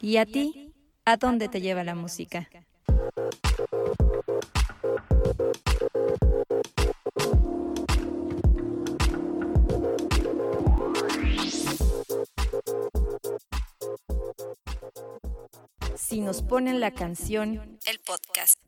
¿Y a ti? ¿A dónde te lleva la música? Si nos ponen la canción, el podcast.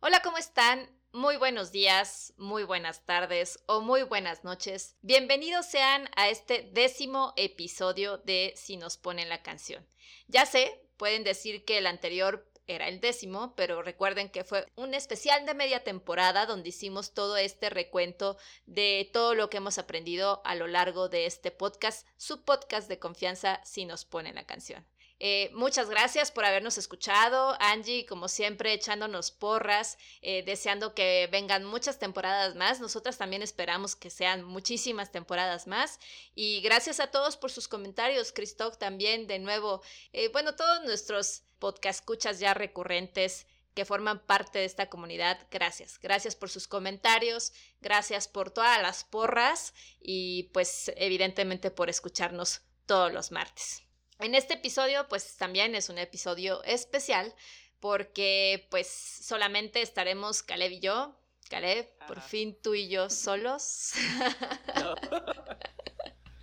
Hola, ¿cómo están? Muy buenos días, muy buenas tardes o muy buenas noches. Bienvenidos sean a este décimo episodio de Si nos ponen la canción. Ya sé, pueden decir que el anterior era el décimo, pero recuerden que fue un especial de media temporada donde hicimos todo este recuento de todo lo que hemos aprendido a lo largo de este podcast, su podcast de confianza si nos ponen la canción. Eh, muchas gracias por habernos escuchado. Angie, como siempre, echándonos porras, eh, deseando que vengan muchas temporadas más. Nosotras también esperamos que sean muchísimas temporadas más. Y gracias a todos por sus comentarios. Christoph también, de nuevo. Eh, bueno, todos nuestros podcast escuchas ya recurrentes que forman parte de esta comunidad. Gracias. Gracias por sus comentarios, gracias por todas las porras y pues evidentemente por escucharnos todos los martes. En este episodio, pues también es un episodio especial porque pues solamente estaremos Caleb y yo. Caleb, por fin tú y yo solos.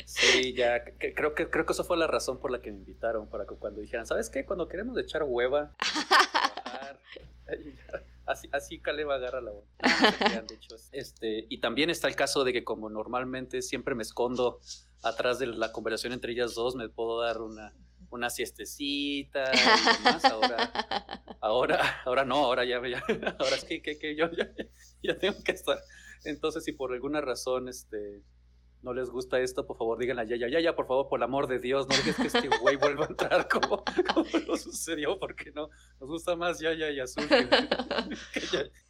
Sí, ya, creo que, creo que eso fue la razón por la que me invitaron, para que cuando dijeran, ¿sabes qué? Cuando queremos echar hueva, así, así Caleb agarra la hueva. Este, y también está el caso de que como normalmente siempre me escondo atrás de la conversación entre ellas dos, me puedo dar una, una siestecita y demás. Ahora, ahora, ahora no, ahora ya, ya ahora es que, que, que yo ya, ya, tengo que estar. Entonces, si por alguna razón este, no les gusta esto, por favor díganle a Yaya, Yaya, por favor, por el amor de Dios, no dejes que este güey vuelva a entrar como, como lo sucedió, porque no, nos gusta más Yaya y Azul.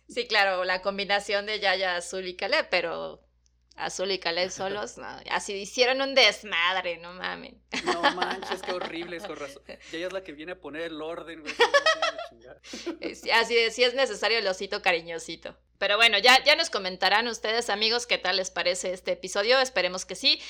Sí, claro, la combinación de Yaya, Azul y Caleb, pero Azul y Caleb solos, no, así hicieron un desmadre, no mamen. No manches, qué horrible, es con razón. Yaya es la que viene a poner el orden, güey. Así de, si es necesario el osito cariñosito. Pero bueno, ya, ya nos comentarán ustedes, amigos, qué tal les parece este episodio. Esperemos que sí.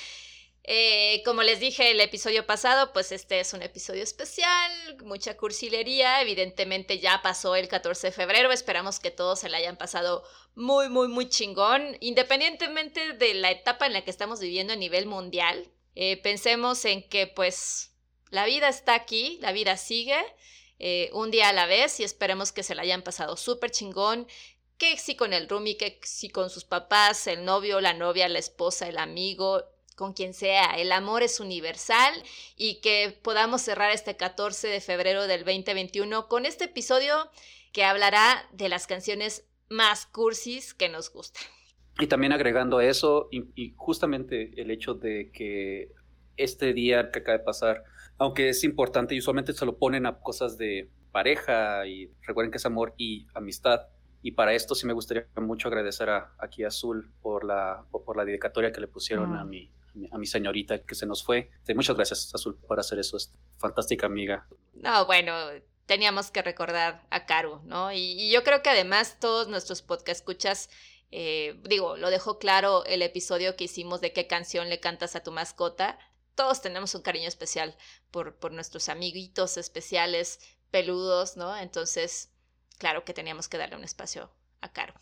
Eh, como les dije el episodio pasado, pues este es un episodio especial, mucha cursilería, evidentemente ya pasó el 14 de febrero, esperamos que todos se la hayan pasado muy, muy, muy chingón, independientemente de la etapa en la que estamos viviendo a nivel mundial, eh, pensemos en que pues la vida está aquí, la vida sigue, eh, un día a la vez y esperemos que se la hayan pasado súper chingón, que si con el roomie, que si con sus papás, el novio, la novia, la esposa, el amigo, con quien sea. El amor es universal y que podamos cerrar este 14 de febrero del 2021 con este episodio que hablará de las canciones más cursis que nos gustan. Y también agregando a eso, y, justamente el hecho de que este día que acaba de pasar, aunque es importante y usualmente se lo ponen a cosas de pareja y recuerden que es amor y amistad, y para esto sí me gustaría mucho agradecer a, aquí a Azul por la, por la dedicatoria que le pusieron a, mi, a mi señorita que se nos fue. muchas gracias, Azul, por hacer eso. Es fantástica amiga. No, bueno, teníamos que recordar a Caro, ¿no? Y, yo creo que además todos nuestros podcast escuchas, eh, digo, lo dejó claro el episodio que hicimos de qué canción le cantas a tu mascota. Todos tenemos un cariño especial por, por nuestros amiguitos especiales, peludos, ¿no? Entonces, claro que teníamos que darle un espacio a Caro.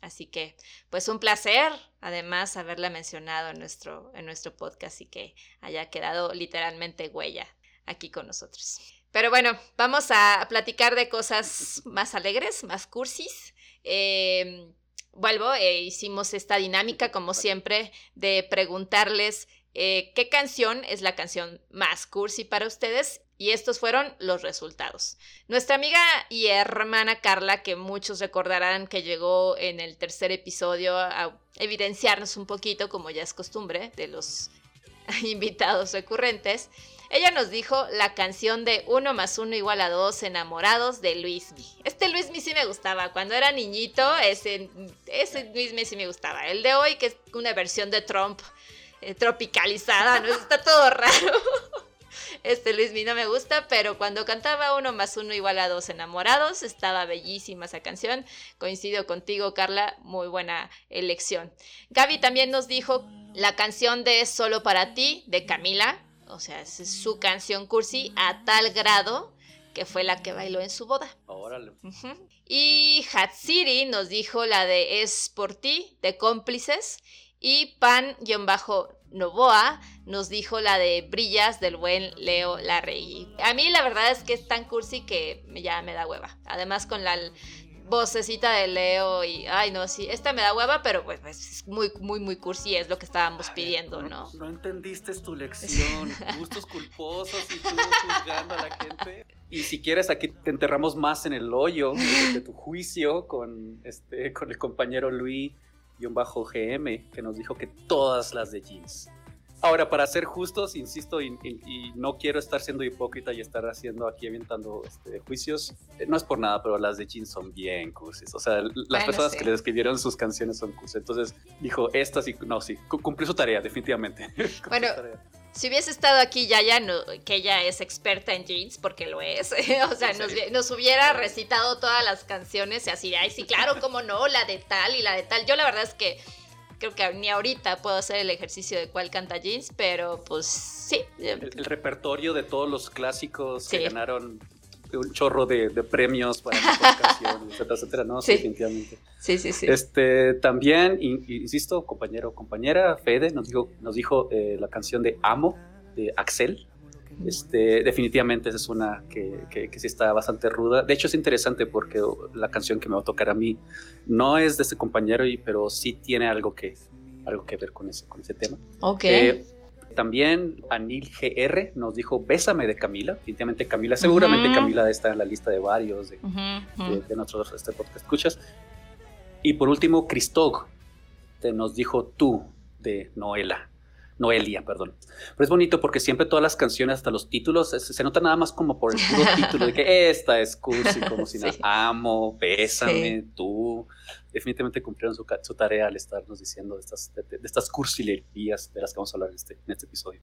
Así que, pues un placer, además, haberla mencionado en nuestro, en nuestro podcast y que haya quedado literalmente huella aquí con nosotros. Pero bueno, vamos a platicar de cosas más alegres, más cursis. Em, vuelvo, eh, hicimos esta dinámica, como siempre, de preguntarles eh, qué canción es la canción más cursi para ustedes y estos fueron los resultados. Nuestra amiga y hermana Carla, que muchos recordarán que llegó en el tercer episodio a evidenciarnos un poquito, como ya es costumbre de los invitados recurrentes, ella nos dijo la canción de Uno más uno igual a dos enamorados de Luismi. Este Luismi sí me gustaba. Cuando era niñito, ese, ese Luismi sí me gustaba. El de hoy, que es una versión de Trump eh, tropicalizada, ¿no? Está todo raro. Este Luis mi no me gusta, pero cuando cantaba uno más uno igual a dos enamorados, estaba bellísima esa canción. Coincido contigo, Carla, muy buena elección. Gaby también nos dijo La canción de Solo para ti, de Camila, o sea, es su canción cursi a tal grado que fue la que bailó en su boda. Órale. Y Hatsiri nos dijo la de Es por ti, de cómplices. Y Pan-Novoa nos dijo la de Brillas del buen Leo Larregui. A mí la verdad es que es tan cursi que ya me da hueva. Además con la vocecita de Leo y, ay, no, sí, esta me da hueva, pero pues, pues es muy, muy, muy cursi, es lo que estábamos pidiendo, ¿no? No, entendiste tu lección, gustos culposos y tú juzgando a la gente. Y si quieres, aquí te enterramos más en el hoyo de tu juicio con, este, con el compañero Luis-GM, que nos dijo que todas las de jeans Ahora, para ser justos, insisto, y, no quiero estar siendo hipócrita y estar haciendo aquí avientando este, juicios, eh, no es por nada, pero las de Chin son bien cursis. O sea, las personas que le escribieron sus canciones son cursis. Entonces dijo, estas y no, sí, cumplió su tarea, definitivamente. bueno. Si hubiese estado aquí Yaya, no, que ella es experta en jeans, porque lo es, o sea, nos, nos, hubiera recitado todas las canciones y así, ay, sí, claro, cómo no, la de tal y la de tal. Yo la verdad es que creo que ni ahorita puedo hacer el ejercicio de cuál canta jeans, pero pues sí. El, repertorio de todos los clásicos que ganaron un chorro de, premios para canción, etcétera, etcétera, ¿no? Sí. definitivamente. Sí, sí, sí. Este, también, insisto, compañero, compañera, Fede nos dijo, nos dijo eh, la canción de Amo, de Axel. Este, definitivamente esa es una que, que, sí está bastante ruda. De hecho, es interesante porque la canción que me va a tocar a mí no es de ese compañero, pero sí tiene algo que, algo que ver con ese, con ese tema. Ok. Eh, también Anil GR nos dijo Bésame de Camila. Definitivamente Camila, seguramente Camila está en la lista de varios de, de, nosotros, este podcast escuchas. Y por último, Cristog te nos dijo Tú de Noela. Noelia, perdón. Pero es bonito porque siempre todas las canciones, hasta los títulos, se, nota nada más como por el puro título de que esta es cursi, como si sí. amo, bésame, tú. Definitivamente cumplieron su, tarea al estarnos diciendo de estas, de, estas cursilerías de las que vamos a hablar en este, en este episodio.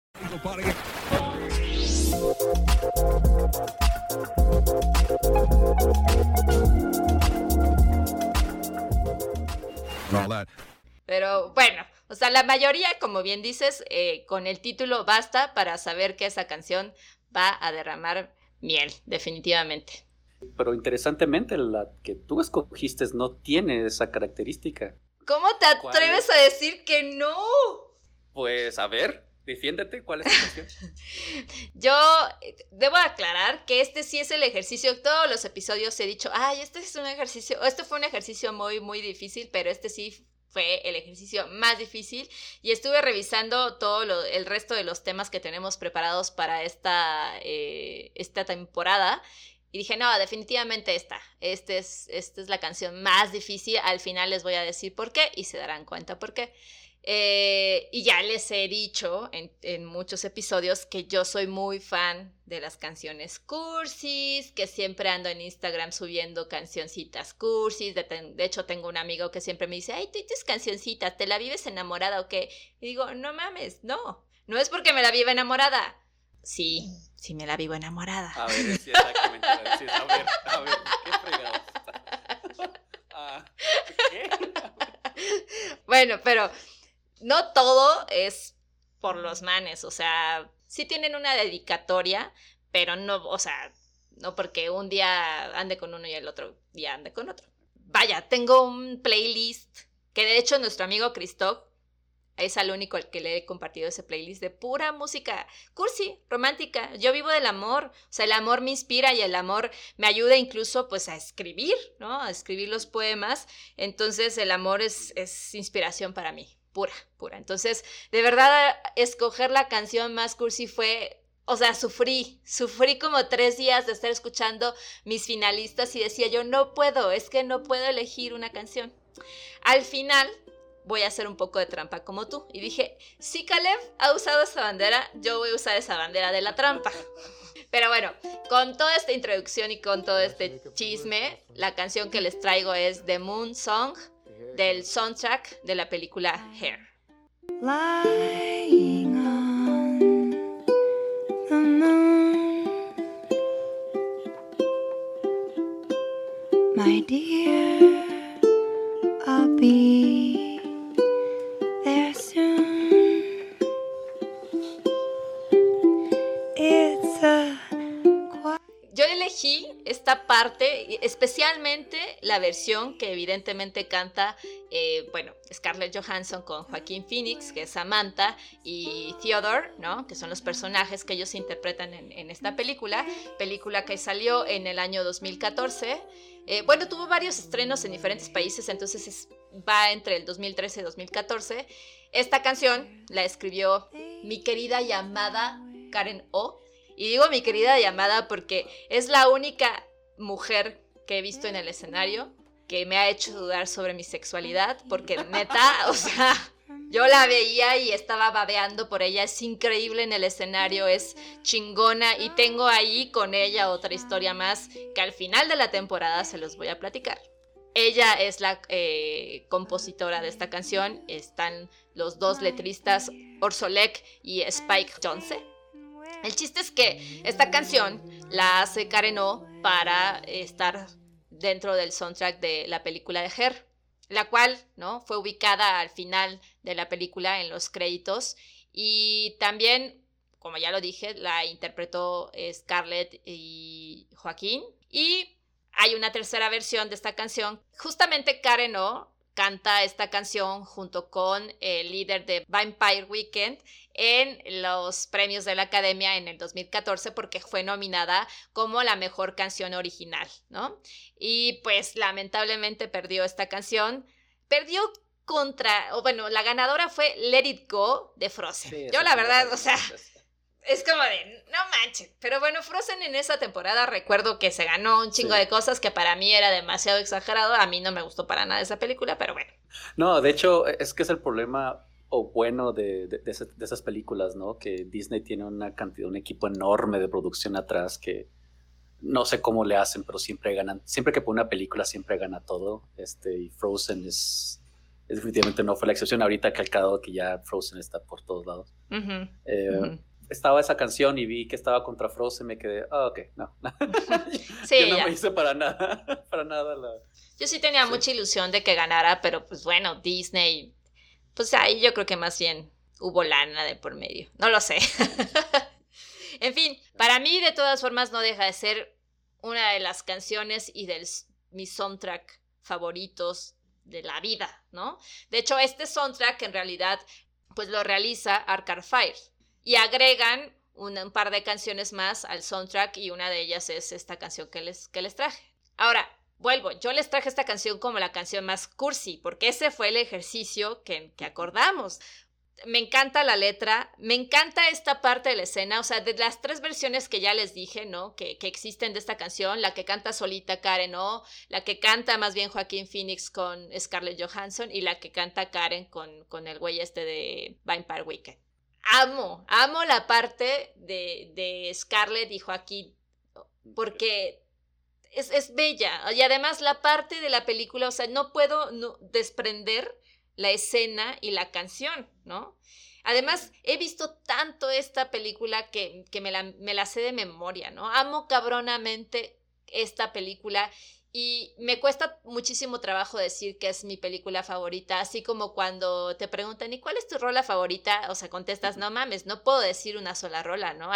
Pero bueno, o sea, la mayoría, como bien dices, eh, con el título basta para saber que esa canción va a derramar miel, definitivamente. Pero interesantemente, la que tú escogiste no tiene esa característica. ¿Cómo te atreves a decir que no? Pues a ver, defiéndete, ¿cuál es la canción? Yo eh, debo aclarar que este sí es el ejercicio. Todos los episodios he dicho, ay, este es un ejercicio, este fue un ejercicio muy, muy difícil, pero este sí fue el ejercicio más difícil y estuve revisando todo el resto de los temas que tenemos preparados para esta, eh, esta temporada y dije, no, definitivamente esta. Este es, esta es la canción más difícil. Al final les voy a decir por qué y se darán cuenta por qué. Eh, y ya les he dicho en, muchos episodios que yo soy muy fan de las canciones cursis, que siempre ando en Instagram subiendo cancioncitas cursis. De, hecho, tengo un amigo que siempre me dice, ay, tú tus cancioncitas, ¿te la vives enamorada o qué? Y digo, no mames, no, no es porque me la viva enamorada. Sí, sí me la vivo enamorada. A ver, sí, exactamente. A ver, a ver, qué fregado. Ah, ¿Qué? bueno, pero no todo es por los manes, o sea, sí tienen una dedicatoria, pero no, o sea, no porque un día ande con uno y el otro día ande con otro. Vaya, tengo un playlist que de hecho nuestro amigo Christoph es el único al que le he compartido ese playlist de pura música cursi, romántica. Yo vivo del amor, o sea, el amor me inspira y el amor me ayuda incluso pues a escribir, ¿no? A escribir los poemas. Entonces el amor es, es inspiración para mí pura, pura. Entonces, de verdad, escoger la canción más cursi fue, o sea, sufrí, sufrí como tres días de estar escuchando mis finalistas y decía yo, no puedo, es que no puedo elegir una canción. Al final, voy a hacer un poco de trampa como tú. Y dije, si Caleb ha usado esa bandera, yo voy a usar esa bandera de la trampa. Pero bueno, con toda esta introducción y con todo este chisme, la canción que les traigo es The Moon Song del soundtrack de la película Hair. Lying on the moon, my dear, I'll be esta parte, especialmente la versión que evidentemente canta, eh, bueno, Scarlett Johansson con Joaquín Phoenix, que es Samantha, y Theodore, ¿no? Que son los personajes que ellos interpretan en, esta película, película que salió en el año 2014. Eh, bueno, tuvo varios estrenos en diferentes países, entonces va entre el 2013 y 2014. Esta canción la escribió mi querida llamada Karen O. Y digo mi querida llamada porque es la única mujer que he visto en el escenario que me ha hecho dudar sobre mi sexualidad, porque neta, o sea, yo la veía y estaba babeando por ella, es increíble en el escenario, es chingona y tengo ahí con ella otra historia más que al final de la temporada se los voy a platicar. Ella es la eh, compositora de esta canción, están los dos letristas, Orsolek y Spike Jonze. El chiste es que esta canción la hace Karen O para estar dentro del soundtrack de la película de Her, la cual ¿no? fue ubicada al final de la película en los créditos y también, como ya lo dije, la interpretó Scarlett y Joaquín y hay una tercera versión de esta canción. Justamente Karen O canta esta canción junto con el líder de Vampire Weekend en los premios de la Academia en el 2014 porque fue nominada como la mejor canción original, ¿no? Y pues lamentablemente perdió esta canción. Perdió contra, o bueno, la ganadora fue Let It Go de Frozen. Yo la verdad, o sea, es como de, no manches. Pero bueno, Frozen en esa temporada recuerdo que se ganó un chingo de cosas que para mí era demasiado exagerado. A mí no me gustó para nada esa película, pero bueno. No, de hecho, es que es el problema o bueno de, de, esas películas, ¿no? Que Disney tiene una cantidad, un equipo enorme de producción atrás que no sé cómo le hacen, pero siempre ganan. Siempre que pone una película, siempre gana todo. Este, y Frozen es, definitivamente no fue la excepción. Ahorita que calcado que ya Frozen está por todos lados. Eh, estaba esa canción y vi que estaba contra Frozen, me quedé, ah, ok, no. sí, Yo no me hice para nada, para nada la... Yo sí tenía mucha ilusión de que ganara, pero pues bueno, Disney, pues ahí yo creo que más bien hubo lana de por medio, no lo sé. en fin, para mí de todas formas no deja de ser una de las canciones y de mis soundtrack favoritos de la vida, ¿no? De hecho, este soundtrack en realidad pues lo realiza Arcade Fire y agregan un, par de canciones más al soundtrack y una de ellas es esta canción que les, que les traje. Ahora, vuelvo, yo les traje esta canción como la canción más cursi, porque ese fue el ejercicio que, que acordamos me encanta la letra, me encanta esta parte de la escena, o sea, de las tres versiones que ya les dije, ¿no? Que, que existen de esta canción, la que canta solita Karen O, la que canta más bien Joaquín Phoenix con Scarlett Johansson y la que canta Karen con, con el güey este de Vampire Weekend amo, amo la parte de, de Scarlett y Joaquín, porque es, es, bella. Y además la parte de la película, o sea, no puedo desprender la escena y la canción, ¿no? Además, he visto tanto esta película que, que me, la, me la sé de memoria, ¿no? Amo cabronamente esta película y me cuesta muchísimo trabajo decir que es mi película favorita, así como cuando te preguntan, ¿y cuál es tu rola favorita? O sea, contestas, no mames, no puedo decir una sola rola, ¿no?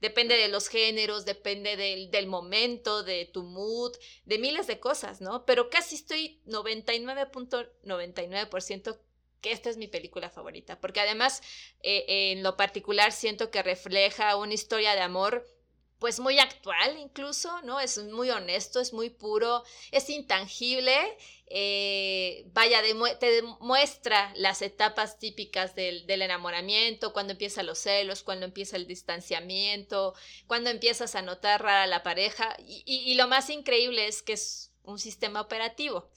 Depende de los géneros, depende del, del momento, de tu mood, de miles de cosas, ¿no? Pero casi estoy 99.99% que esta es mi película favorita, porque además, eh, en lo particular, siento que refleja una historia de amor pues muy actual incluso, ¿no? Es muy honesto, es muy puro, es intangible, eh, vaya, te demuestra las etapas típicas del, enamoramiento, cuando empiezan los celos, cuando empieza el distanciamiento, cuando empiezas a notar rara la pareja, y, lo más increíble es que es un sistema operativo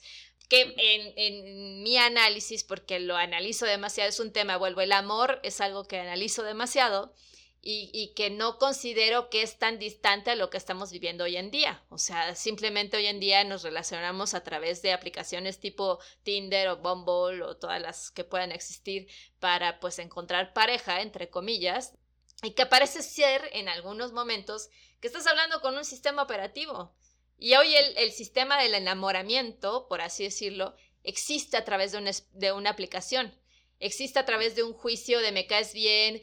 que en, en, mi análisis, porque lo analizo demasiado, es un tema, vuelvo, el amor es algo que analizo demasiado, y, que no considero que es tan distante a lo que estamos viviendo hoy en día. O sea, simplemente hoy en día nos relacionamos a través de aplicaciones tipo Tinder o Bumble o todas las que puedan existir para pues encontrar pareja, entre comillas, y que parece ser en algunos momentos que estás hablando con un sistema operativo. Y hoy el, sistema del enamoramiento, por así decirlo, existe a través de una, de una aplicación. Existe a través de un juicio de me caes bien,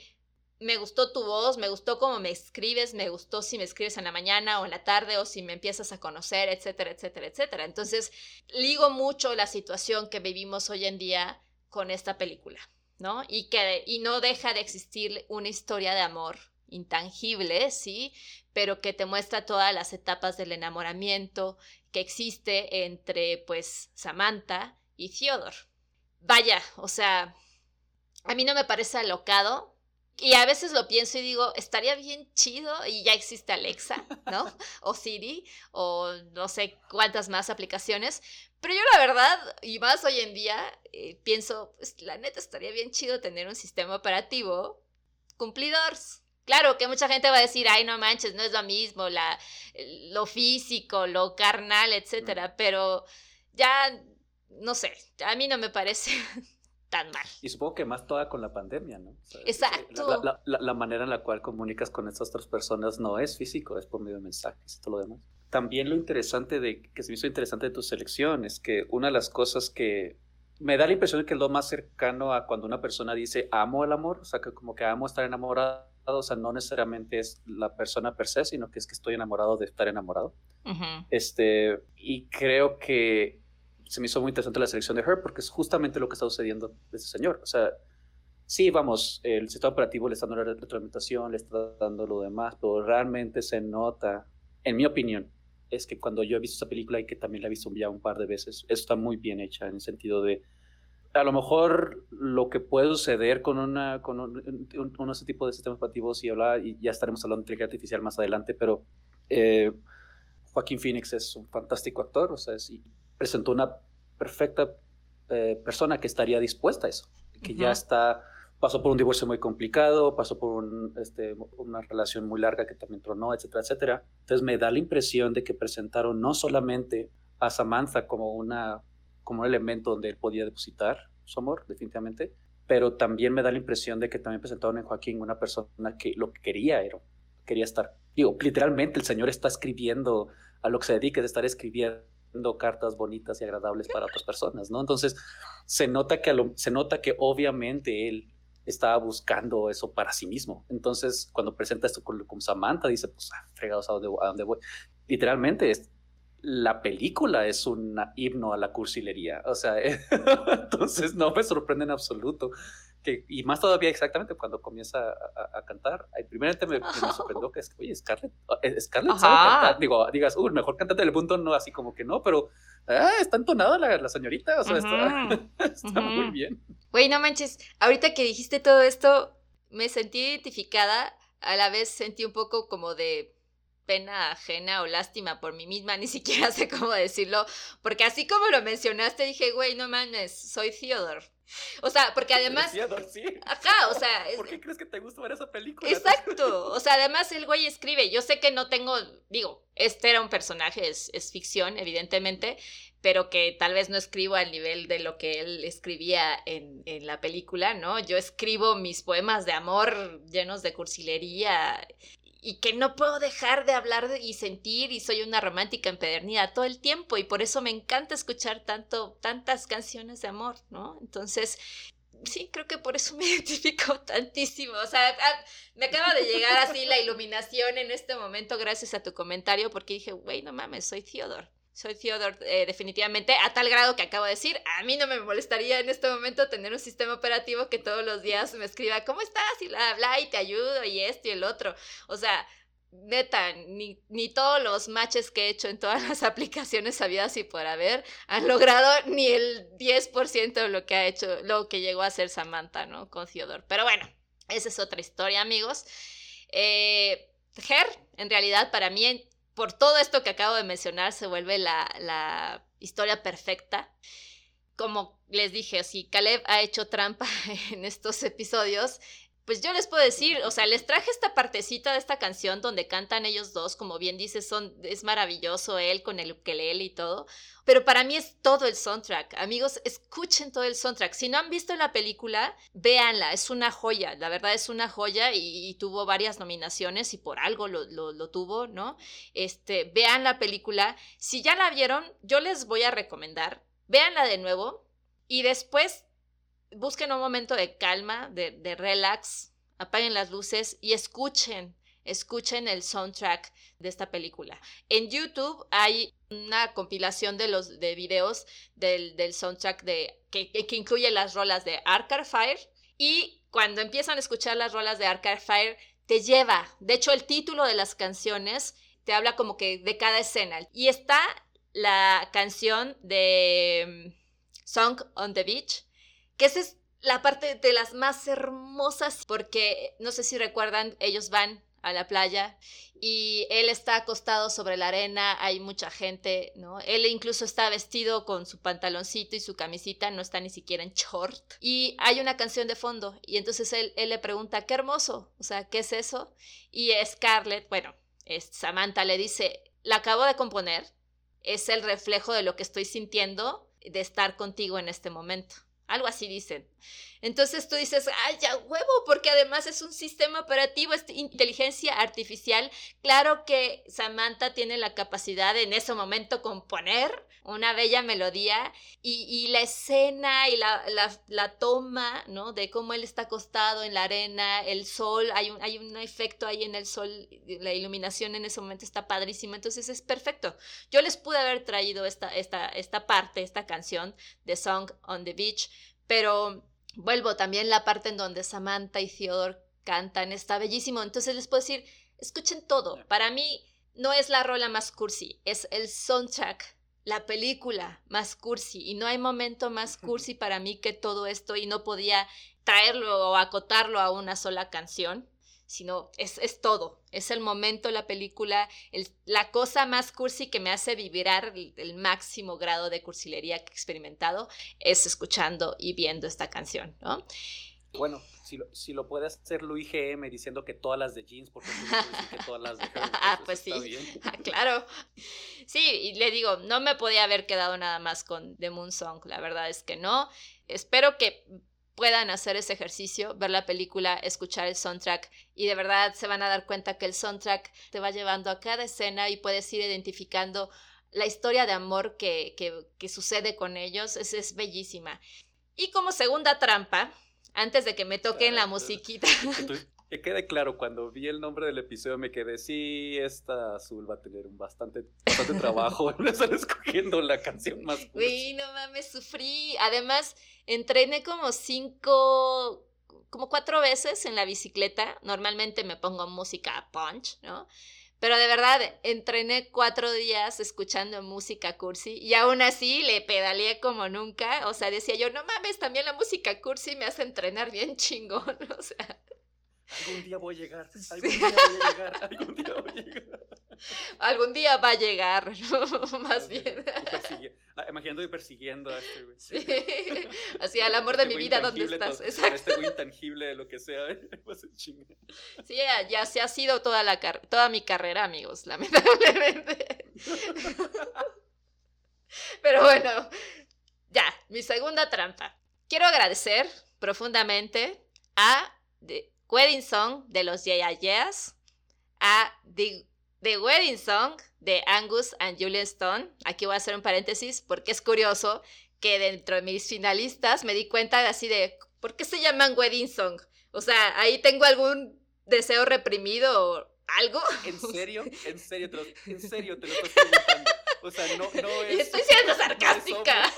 me gustó tu voz, me gustó cómo me escribes, me gustó si me escribes en la mañana o en la tarde o si me empiezas a conocer, etcétera, etcétera, etcétera. Entonces, ligo mucho la situación que vivimos hoy en día con esta película, ¿no? Y que y no deja de existir una historia de amor intangible, sí, pero que te muestra todas las etapas del enamoramiento que existe entre pues Samantha y Theodore. Vaya, o sea, a mí no me parece alocado y a veces lo pienso y digo, estaría bien chido y ya existe Alexa, ¿no? O Siri, o no sé cuántas más aplicaciones. Pero yo la verdad, y más hoy en día, eh, pienso, pues la neta estaría bien chido tener un sistema operativo cumplidor. Claro que mucha gente va a decir, ay, no manches, no es lo mismo, la, lo físico, lo carnal, etcétera, pero ya, no sé, a mí no me parece tan mal. Y supongo que más toda con la pandemia, ¿no? Exacto. La, manera en la cual comunicas con estas otras personas no es físico, es por medio de mensajes y todo lo demás. También lo interesante de, que se me hizo interesante de tu selección es que una de las cosas que me da la impresión de que es lo más cercano a cuando una persona dice amo el amor, o sea, que como que amo estar enamorado, o sea, no necesariamente es la persona per se, sino que es que estoy enamorado de estar enamorado. Este, y creo que se me hizo muy interesante la selección de Her porque es justamente lo que está sucediendo de ese señor. O sea, sí, vamos, el sistema operativo le está dando la retroalimentación, le está dando lo demás, pero realmente se nota, en mi opinión, es que cuando yo he visto esa película y que también la he visto ya un par de veces, está muy bien hecha en el sentido de, a lo mejor lo que puede suceder con, una, con un, ese tipo de sistemas operativos y, hablar, y ya estaremos hablando de inteligencia artificial más adelante, pero eh, Joaquín Phoenix es un fantástico actor, o sea, es, presentó una perfecta eh, persona que estaría dispuesta a eso, que ya está, pasó por un divorcio muy complicado, pasó por este, una relación muy larga que también tronó, etcétera, etcétera. Entonces me da la impresión de que presentaron no solamente a Samantha como, una, como un elemento donde él podía depositar su amor, definitivamente, pero también me da la impresión de que también presentaron en Joaquín una persona que lo que quería era, quería estar, digo, literalmente el Señor está escribiendo a lo que se dedica, de estar escribiendo cartas bonitas y agradables para otras personas, ¿no? Entonces, se nota que, se nota que obviamente él estaba buscando eso para sí mismo. Entonces, cuando presenta esto con, Samantha, dice, pues, ah, fregados, ¿a dónde, ¿a dónde voy? Literalmente, es, la película es un himno a la cursilería. O sea, entonces no me sorprende en absoluto y más todavía exactamente cuando comienza a, cantar, primeramente me, me, sorprendió que es, oye, Scarlett, eh, Scarlett sabe cantar, digo, digas, uh, mejor cantante del mundo, no así como que no, pero ah, está entonada la, la señorita, o sea, está, muy bien. Güey, no manches, ahorita que dijiste todo esto, me sentí identificada, a la vez sentí un poco como de pena ajena o lástima por mí misma, ni siquiera sé cómo decirlo, porque así como lo mencionaste, dije, güey, no mames, soy Theodore. O sea, porque además. Sí. Ajá, o sea. ¿Por qué crees que te gusta ver esa película? Exacto. O sea, además el güey escribe. Yo sé que no tengo. Digo, este era un personaje, es, es ficción, evidentemente, pero que tal vez no escribo al nivel de lo que él escribía en, en la película, ¿no? Yo escribo mis poemas de amor llenos de cursilería y que no puedo dejar de hablar y sentir y soy una romántica empedernida todo el tiempo y por eso me encanta escuchar tanto tantas canciones de amor, ¿no? Entonces, sí, creo que por eso me identifico tantísimo. O sea, ah, me acaba de llegar así la iluminación en este momento gracias a tu comentario porque dije, güey, no mames, soy Theodore soy Theodore eh, definitivamente, a tal grado que acabo de decir, a mí no me molestaría en este momento tener un sistema operativo que todos los días me escriba, ¿cómo estás? Y bla, bla, y te ayudo, y esto y el otro. O sea, neta, ni, ni todos los matches que he hecho en todas las aplicaciones habidas y por haber han logrado ni el 10% de lo que ha hecho, lo que llegó a hacer Samantha, ¿no? Con Theodore. Pero bueno, esa es otra historia, amigos. Eh, en realidad, para mí por todo esto que acabo de mencionar, se vuelve la, historia perfecta. Como les dije, si Caleb ha hecho trampa en estos episodios, pues yo les puedo decir, o sea, les traje esta partecita de esta canción donde cantan ellos dos, como bien dices, son, es maravilloso él con el ukelele y todo, pero para mí es todo el soundtrack. Amigos, escuchen todo el soundtrack. Si no han visto la película, véanla, es una joya, la verdad es una joya y, tuvo varias nominaciones y por algo lo, lo, tuvo, ¿no? Este, vean la película. Si ya la vieron, yo les voy a recomendar, véanla de nuevo y después busquen un momento de calma, de, relax, apaguen las luces y escuchen, escuchen el soundtrack de esta película. En YouTube hay una compilación de los de videos del, del soundtrack de, que, que, incluye las rolas de Arcade Fire y cuando empiezan a escuchar las rolas de Arcade Fire te lleva, de hecho el título de las canciones te habla como que de cada escena y está la canción de mm, Song on the Beach, que es la parte de las más hermosas porque no sé si recuerdan, ellos van a la playa y él está acostado sobre la arena, hay mucha gente, ¿no? Él incluso está vestido con su pantaloncito y su camisita, no está ni siquiera en short. Y hay una canción de fondo y entonces él, le pregunta, qué hermoso, o sea, ¿qué es eso? Y Scarlett, bueno, Samantha le dice, la acabo de componer, es el reflejo de lo que estoy sintiendo de estar contigo en este momento. Algo así dicen. Entonces tú dices, ay, ya huevo, porque además es un sistema operativo, es inteligencia artificial. Claro que Samantha tiene la capacidad de en ese momento componer una bella melodía y, la escena y la, la, toma, ¿no? De cómo él está acostado en la arena, el sol, hay un, hay un efecto ahí en el sol, la iluminación en ese momento está padrísima, entonces es perfecto. Yo les pude haber traído esta, esta, esta parte, esta canción de Song on the Beach, pero vuelvo también la parte en donde Samantha y Theodore cantan, está bellísimo. Entonces les puedo decir, escuchen todo. Para mí no es la rola más cursi, es el soundtrack, la película más cursi. Y no hay momento más cursi para mí que todo esto y no podía traerlo o acotarlo a una sola canción sino es, es, todo. Es el momento, la película, la cosa más cursi que me hace vibrar el, máximo grado de cursilería que he experimentado es escuchando y viendo esta canción, ¿no? Bueno, si lo, si lo puede hacer Luis GM diciendo que todas las de jeans, porque que todas las de Ah, pues sí, claro. Sí, y le digo, no me podía haber quedado nada más con The Moon Song, la verdad es que no. Espero que puedan hacer ese ejercicio, ver la película, escuchar el soundtrack y de verdad se van a dar cuenta que el soundtrack te va llevando a cada escena y puedes ir identificando la historia de amor que, que, sucede con ellos, es, es bellísima. Y como segunda trampa, antes de que me toquen la musiquita. Que quede claro, cuando vi el nombre del episodio me quedé, sí, esta azul va a tener un bastante, bastante trabajo en estar escogiendo la canción más. Uy, no mames, sufrí. Además, entrené como cinco, como cuatro veces en la bicicleta. Normalmente me pongo música punch, ¿no? Pero de verdad, entrené cuatro días escuchando música cursi y aún así le pedaleé como nunca. O sea, decía yo, no mames, también la música cursi me hace entrenar bien chingón. O sea. Algún día voy a llegar, algún día voy a llegar, algún día voy a llegar. Algún día va a llegar, más bien. Ah, imaginando y persiguiendo a este güey. Sí. Así, al amor de este mi vida, ¿dónde estás? Exacto. Este güey intangible de lo que sea, Sí, ya, ya, se ha sido toda, la toda mi carrera, amigos, lamentablemente. Pero bueno, ya, mi segunda trampa. Quiero agradecer profundamente a Wedding Song de los Yeah Yeahs, a The, Wedding Song de Angus and Julian Stone. Aquí voy a hacer un paréntesis porque es curioso que dentro de mis finalistas me di cuenta de así de, ¿por qué se llaman Wedding Song? O sea, ahí tengo algún deseo reprimido o algo. ¿En serio? ¿En serio te lo, en serio te lo estoy preguntando? O sea, no, no es... Estoy siendo sarcástica.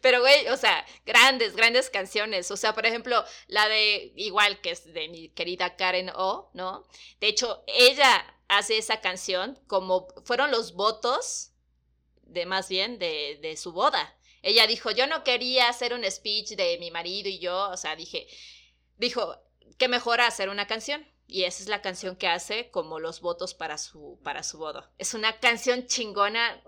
Pero, güey, o sea, grandes, grandes canciones. O sea, por ejemplo, la de, igual que es de mi querida Karen O, ¿no? De hecho, ella hace esa canción como fueron los votos de más bien de, de su boda. Ella dijo, yo no quería hacer un speech de mi marido y yo, o sea, dije, dijo, qué mejor hacer una canción. Y esa es la canción que hace como los votos para su, para su boda. Es una canción chingona,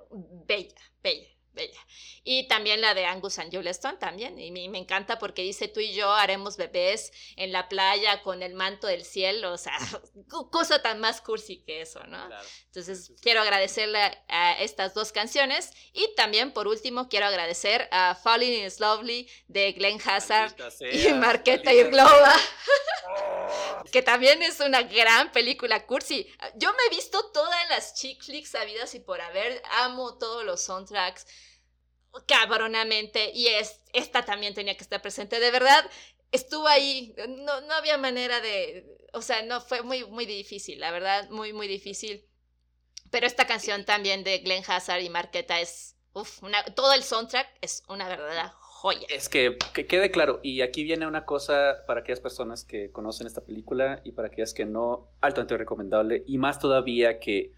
bella, bella bella. Y también la de Angus and Stone también. Y me, me, encanta porque dice tú y yo haremos bebés en la playa con el manto del cielo. O sea, cosa tan más cursi que eso, ¿no? Entonces, quiero agradecerle a estas dos canciones. Y también, por último, quiero agradecer a Falling is Lovely de Glenn Hazard y Marqueta Irglova. que también es una gran película cursi. Yo me he visto todas las chick flicks habidas y por haber. Amo todos los soundtracks cabronamente y es, esta también tenía que estar presente. De verdad, estuvo ahí, no, no había manera de, o sea, no, fue muy, muy difícil, la verdad, muy, muy difícil. Pero esta canción también de Glenn Hazard y Marqueta es, uff, todo el soundtrack es una verdadera joya. Es que, que quede claro, y aquí viene una cosa para aquellas personas que conocen esta película y para aquellas que no, altamente recomendable, y más todavía que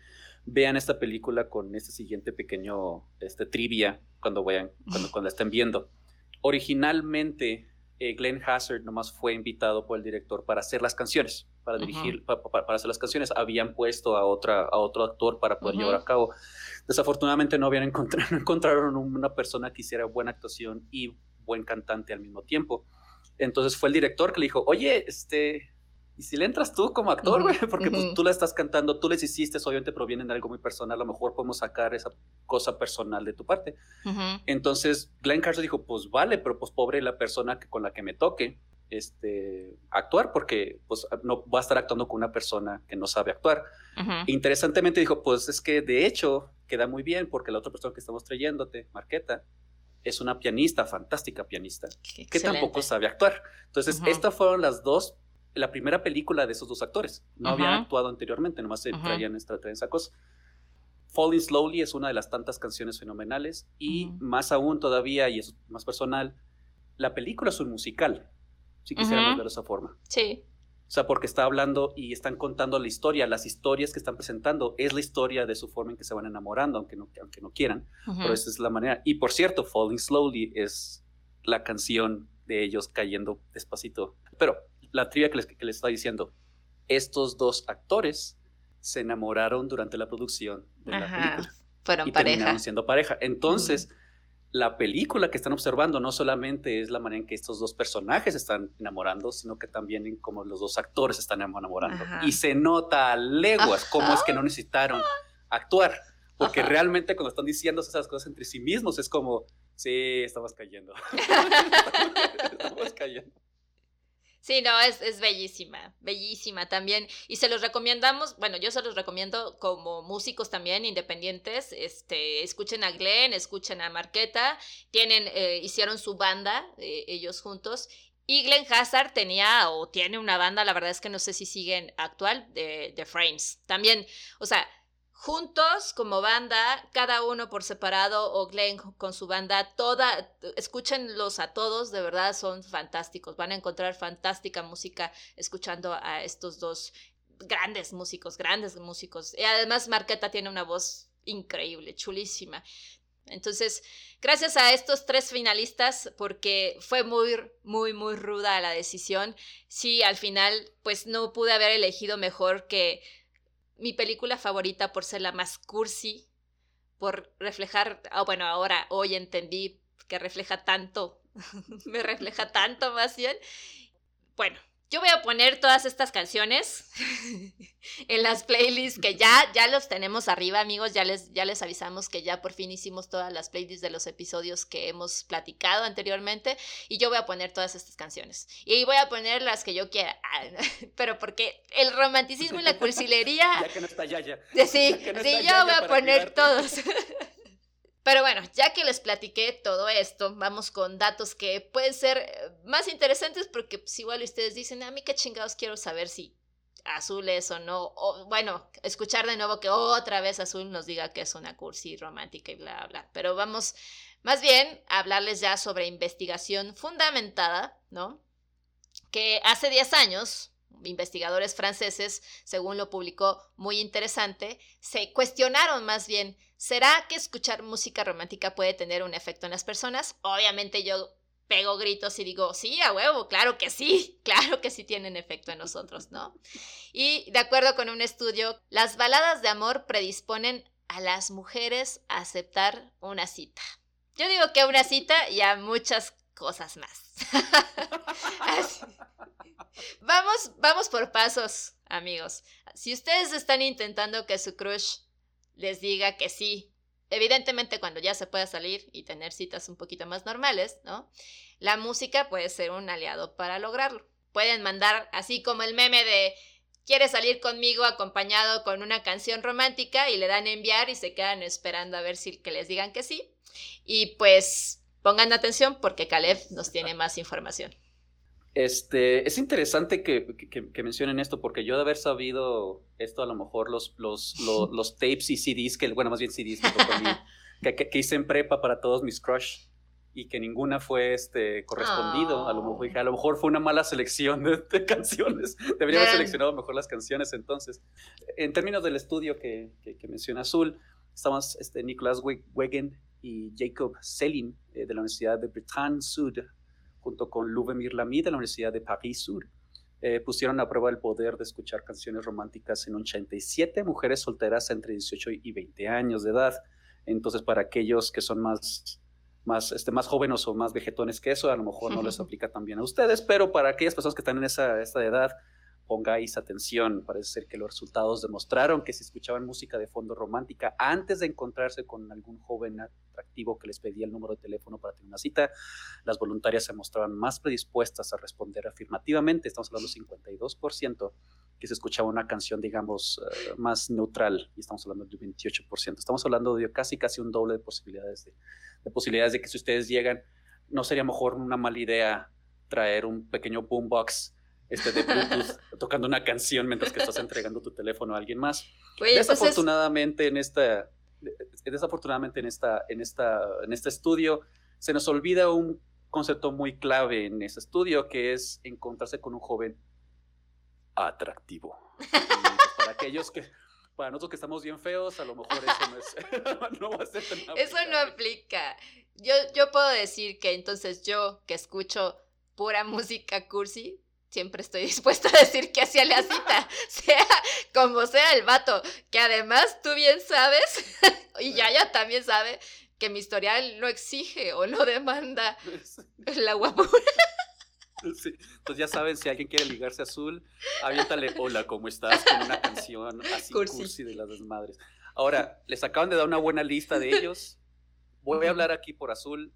vean esta película con este siguiente pequeño este, trivia cuando vayan, cuando, cuando la estén viendo. Originalmente, eh, Glenn Hazard nomás fue invitado por el director para hacer las canciones, para dirigir, para hacer las canciones. Habían puesto a, otra, a otro actor para poder llevar a cabo. Desafortunadamente no habían encontrado, no encontraron una persona que hiciera buena actuación y buen cantante al mismo tiempo. Entonces fue el director que le dijo, oye, este, y si le entras tú como actor, güey, porque pues, tú la estás cantando, tú les hiciste, obviamente provienen de algo muy personal, a lo mejor podemos sacar esa cosa personal de tu parte. Entonces, Glenn Carson dijo, pues vale, pero pues pobre la persona que, con la que me toque este, actuar, porque pues no va a estar actuando con una persona que no sabe actuar. Interesantemente dijo, pues es que de hecho queda muy bien, porque la otra persona que estamos trayéndote, Marqueta, es una pianista, fantástica pianista, que tampoco sabe actuar. Entonces, estas fueron las dos la primera película de esos dos actores. No habían actuado anteriormente, nomás se traían, esta, esa cosa. Falling Slowly es una de las tantas canciones fenomenales y más aún todavía, y es más personal, la película es un musical, si quisiéramos ver de esa forma. Sí. O sea, porque está hablando y están contando la historia, las historias que están presentando, es la historia de su forma en que se van enamorando, aunque no, aunque no quieran, pero esa es la manera. Y por cierto, Falling Slowly es la canción de ellos cayendo despacito. Pero la trivia que les, que les estaba diciendo, estos dos actores se enamoraron durante la producción de la película. Fueron y pareja. Terminaron siendo pareja. Entonces, la película que están observando no solamente es la manera en que estos dos personajes están enamorando, sino que también en cómo los dos actores están enamorando. Y se nota a leguas cómo es que no necesitaron actuar. Porque realmente cuando están diciendo esas cosas entre sí mismos es como, sí, estamos cayendo. estamos cayendo. Sí, no, es, es bellísima, bellísima también. Y se los recomendamos, bueno, yo se los recomiendo como músicos también, independientes. Este, escuchen a Glenn, escuchen a Marqueta. Tienen, eh, hicieron su banda, eh, ellos juntos. Y Glenn Hazard tenía o tiene una banda, la verdad es que no sé si siguen actual, de, de Frames. También, o sea, juntos como banda, cada uno por separado o Glenn con su banda, toda, escúchenlos a todos, de verdad son fantásticos, van a encontrar fantástica música escuchando a estos dos grandes músicos, grandes músicos. Y además Marqueta tiene una voz increíble, chulísima. Entonces, gracias a estos tres finalistas, porque fue muy, muy, muy ruda la decisión, sí, al final, pues no pude haber elegido mejor que mi película favorita por ser la más cursi, por reflejar, ah, bueno, ahora hoy entendí que refleja tanto, me refleja tanto más bien. Bueno, yo voy a poner todas estas canciones en las playlists que ya, ya los tenemos arriba, amigos. Ya les, ya les avisamos que ya por fin hicimos todas las playlists de los episodios que hemos platicado anteriormente. Y yo voy a poner todas estas canciones. Y voy a poner las que yo quiera. pero porque el romanticismo y la cursilería. ya que no está ya, ya. Sí, sí, yo voy a poner todos. Pero bueno, ya que les platiqué todo esto, vamos con datos que pueden ser eh, más interesantes porque pues, igual ustedes dicen, a mí qué chingados quiero saber si azul es o no. Bueno, escuchar de nuevo que otra vez azul nos diga que es una cursi romántica y bla, bla. Pero vamos más bien a hablarles ya sobre investigación fundamentada, ¿no? Que hace 10 años, investigadores franceses, según lo publicó muy interesante, se cuestionaron más bien, ¿será que escuchar música romántica puede tener un efecto en las personas? Obviamente yo pego gritos y digo, sí, a huevo, claro que sí, claro que sí tienen efecto en nosotros, ¿no? Y de acuerdo con un estudio, las baladas de amor predisponen a las mujeres a aceptar una cita. Yo digo que una cita y a muchas cosas más. Vamos, vamos por pasos, amigos. Si ustedes están intentando que su crush les diga que sí, evidentemente cuando ya se pueda salir y tener citas un poquito más normales, ¿no? La música puede ser un aliado para lograrlo. Pueden mandar, así como el meme de quiere salir conmigo acompañado con una canción romántica y le dan enviar y se quedan esperando a ver si que les digan que sí. Y pues pongan atención porque Caleb nos tiene más información. Este, es interesante que, que, mencionen esto, porque yo de haber sabido esto, a lo mejor los, los, los, tapes y CDs, que, bueno, más bien CDs que, que, hice en prepa para todos mis crush y que ninguna fue este, correspondido. A, lo mejor, a lo mejor fue una mala selección de, canciones. Debería haber seleccionado mejor las canciones entonces. En términos del estudio que, menciona Azul, estamos este, Nicolas Wegen y Jacob Selin eh, de la Universidad de Bretagne Sud junto con Lubomir Lamy de la Universidad de París Sur, eh, pusieron a prueba el poder de escuchar canciones románticas en 87 mujeres solteras entre 18 y 20 años de edad. Entonces, para aquellos que son más, más, este, más jóvenes o más vegetones que eso, a lo mejor no les aplica tan bien a ustedes, pero para aquellas personas que están en esa, esta edad, pongáis atención. Parece ser que los resultados demostraron que si escuchaban música de fondo romántica antes de encontrarse con algún joven atractivo que les pedía el número de teléfono para tener una cita, las voluntarias se mostraban más predispuestas a responder afirmativamente. Estamos hablando del 52% que se escuchaba una canción, digamos, eh, más neutral, y estamos hablando del 28%. Estamos hablando de casi, casi un doble de posibilidades de, de posibilidades de que si ustedes llegan, no sería mejor una mala idea traer un pequeño boombox este, de Bluetooth tocando una canción mientras que estás entregando tu teléfono a alguien más. desafortunadamente en esta desafortunadamente en esta en esta en este estudio se nos olvida un concepto muy clave en ese estudio que es encontrarse con un joven atractivo. para aquellos que para nosotros que estamos bien feos, a lo mejor eso no, es, no va a ser tan Eso no aplica. Yo, yo puedo decir que entonces yo que escucho pura música cursi, siempre estoy dispuesta a decir que hacía la cita, sea como sea el vato, que además tú bien sabes, y Yaya también sabe, que mi historial no exige o no demanda la guapura. Entonces ya saben, si alguien quiere ligarse azul, aviéntale hola, ¿cómo estás? Con una canción así cursi, de las desmadres. Ahora, les acaban de dar una buena lista de ellos. Voy a hablar aquí por azul.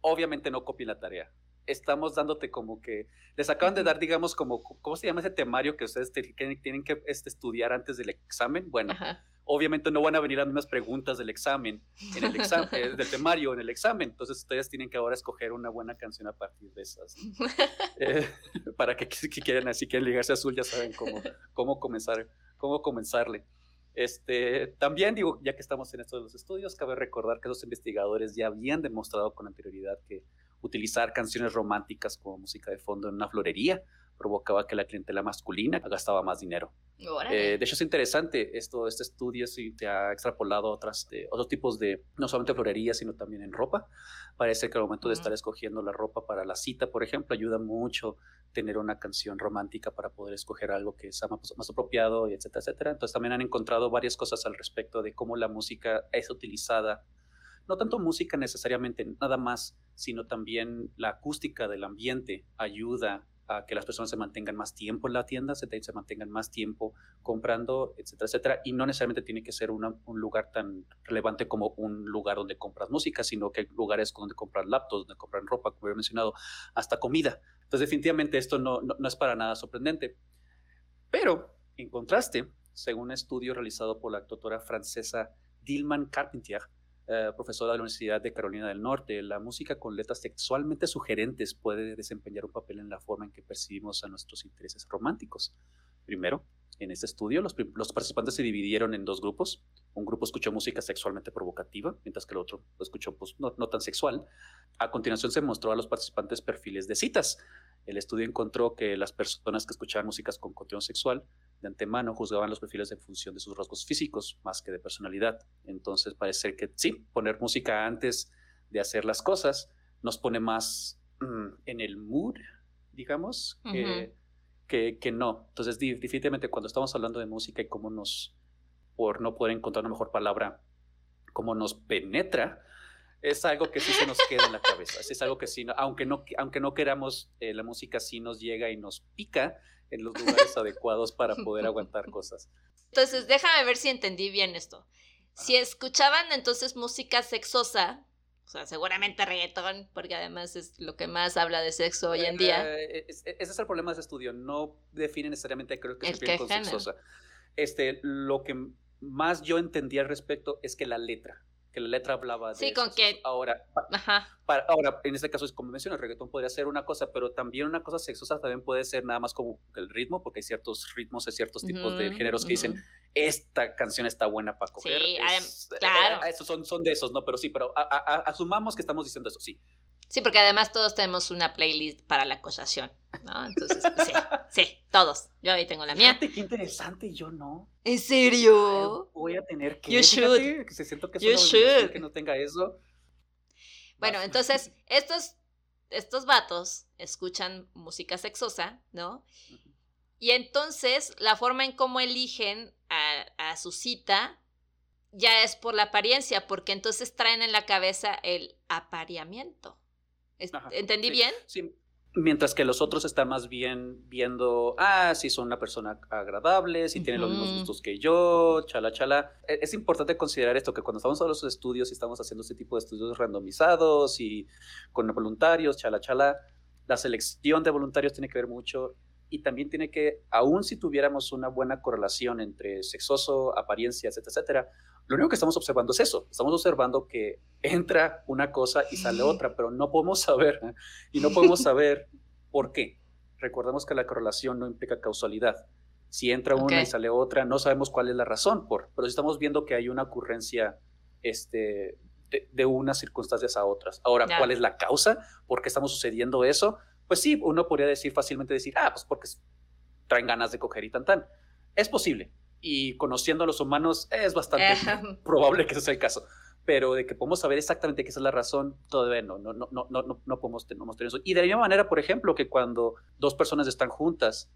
Obviamente no copien la tarea estamos dándote como que les acaban de dar, digamos, como, ¿cómo se llama ese temario que ustedes tienen que este, estudiar antes del examen? Bueno, obviamente no van a venir las mismas preguntas del examen, en el examen, eh, del temario en el examen, entonces ustedes tienen que ahora escoger una buena canción a partir de esas. Eh, para que, que, quieran, así quieren ligarse azul, ya saben cómo, cómo comenzar, cómo comenzarle. Este, también digo, ya que estamos en estos los estudios, cabe recordar que los investigadores ya habían demostrado con anterioridad que utilizar canciones románticas como música de fondo en una florería provocaba que la clientela masculina gastaba más dinero. Eh, de hecho, es interesante, esto, este estudio se ha extrapolado a otras, otros tipos de, no solamente florería, sino también en ropa. Parece que al momento de estar escogiendo la ropa para la cita, por ejemplo, ayuda mucho tener una canción romántica para poder escoger algo que sea más, más apropiado, etcétera, etcétera. Entonces también han encontrado varias cosas al respecto de cómo la música es utilizada no tanto música necesariamente, nada más, sino también la acústica del ambiente ayuda a que las personas se mantengan más tiempo en la tienda, se, se mantengan más tiempo comprando, etcétera, etcétera. Y no necesariamente tiene que ser un lugar tan relevante como un lugar donde compras música, sino que hay lugares donde compras laptops, donde compran ropa, como he mencionado, hasta comida. Entonces, definitivamente esto no, no es para nada sorprendente. Pero, en contraste, según un estudio realizado por la doctora francesa Dilman Carpentier, eh, profesora de la Universidad de Carolina del Norte, la música con letras sexualmente sugerentes puede desempeñar un papel en la forma en que percibimos a nuestros intereses románticos. Primero, en este estudio, los, participantes se dividieron en dos grupos. Un grupo escuchó música sexualmente provocativa, mientras que el otro escuchó pues, no, no tan sexual. A continuación se mostró a los participantes perfiles de citas. El estudio encontró que las personas que escuchaban músicas con contenido sexual de antemano juzgaban los perfiles en función de sus rasgos físicos más que de personalidad. Entonces parece que sí, poner música antes de hacer las cosas nos pone más mm, en el mood, digamos, que, que, no. Entonces definitivamente cuando estamos hablando de música y cómo nos, por no poder encontrar una mejor palabra, cómo nos penetra, es algo que sí se nos queda en la cabeza. Es algo que sí, aunque no, aunque no queramos, eh, la música sí nos llega y nos pica en los lugares adecuados para poder aguantar cosas. Entonces, déjame ver si entendí bien esto. Si escuchaban entonces música sexosa, o sea, seguramente reggaetón, porque además es lo que más habla de sexo hoy en día. Eh, ese es el problema de ese estudio, no define necesariamente creo que se refiere con sexosa. Este, lo que más yo entendí al respecto es que la letra, que la letra hablaba de Sí, con que... Ahora, Ajá. Para, ahora, en este caso, es como mencionas, el reggaetón podría ser una cosa, pero también una cosa sexosa también puede ser nada más como el ritmo, porque hay ciertos ritmos, hay ciertos tipos de géneros que dicen, esta canción está buena para coger. Sí, eh, claro. esos son, son de esos, ¿no? Pero sí, pero asumamos que estamos diciendo eso, sí. Sí, porque además todos tenemos una playlist para la acusación, ¿no? Entonces, sí, sí, todos. Yo ahí tengo la mía. Fíjate qué interesante, yo no. ¿En serio? Voy a tener que. You should. que se siento que, you should. que no tenga eso. Bueno, entonces, estos, estos vatos escuchan música sexosa, ¿no? Y entonces, la forma en cómo eligen a, a su cita ya es por la apariencia, porque entonces traen en la cabeza el apareamiento. ¿Entendí bien? Sí. Mientras que los otros están más bien viendo, ah, si son una persona agradable, si tienen los mismos gustos que yo, chala, chala. E, es importante considerar esto, que cuando estamos a los estudios y estamos haciendo este tipo de estudios randomizados y con voluntarios, chala, chala, la selección de voluntarios tiene que ver mucho y también tiene que, aun si tuviéramos una buena correlación entre sexoso, apariencias, etcétera, etcétera, lo único que estamos observando es eso. Estamos observando que entra una cosa y sale otra, pero no podemos saber ¿eh? y no podemos saber por qué. Recordemos que la correlación no implica causalidad. Si entra una y sale otra, no sabemos cuál es la razón, por, pero si estamos viendo que hay una ocurrencia este, de, unas circunstancias a otras. Ahora, ¿cuál es la causa? ¿Por qué estamos sucediendo eso? Pues sí, uno podría decir fácilmente decir, ah, pues porque traen ganas de coger y tan tan. Es posible, y conociendo a los humanos es bastante probable que ese sea el caso. Pero de que podemos saber exactamente qué es la razón, todavía no, no, no, no, no, no podemos tener eso. Y de la misma manera, por ejemplo, que cuando dos personas están juntas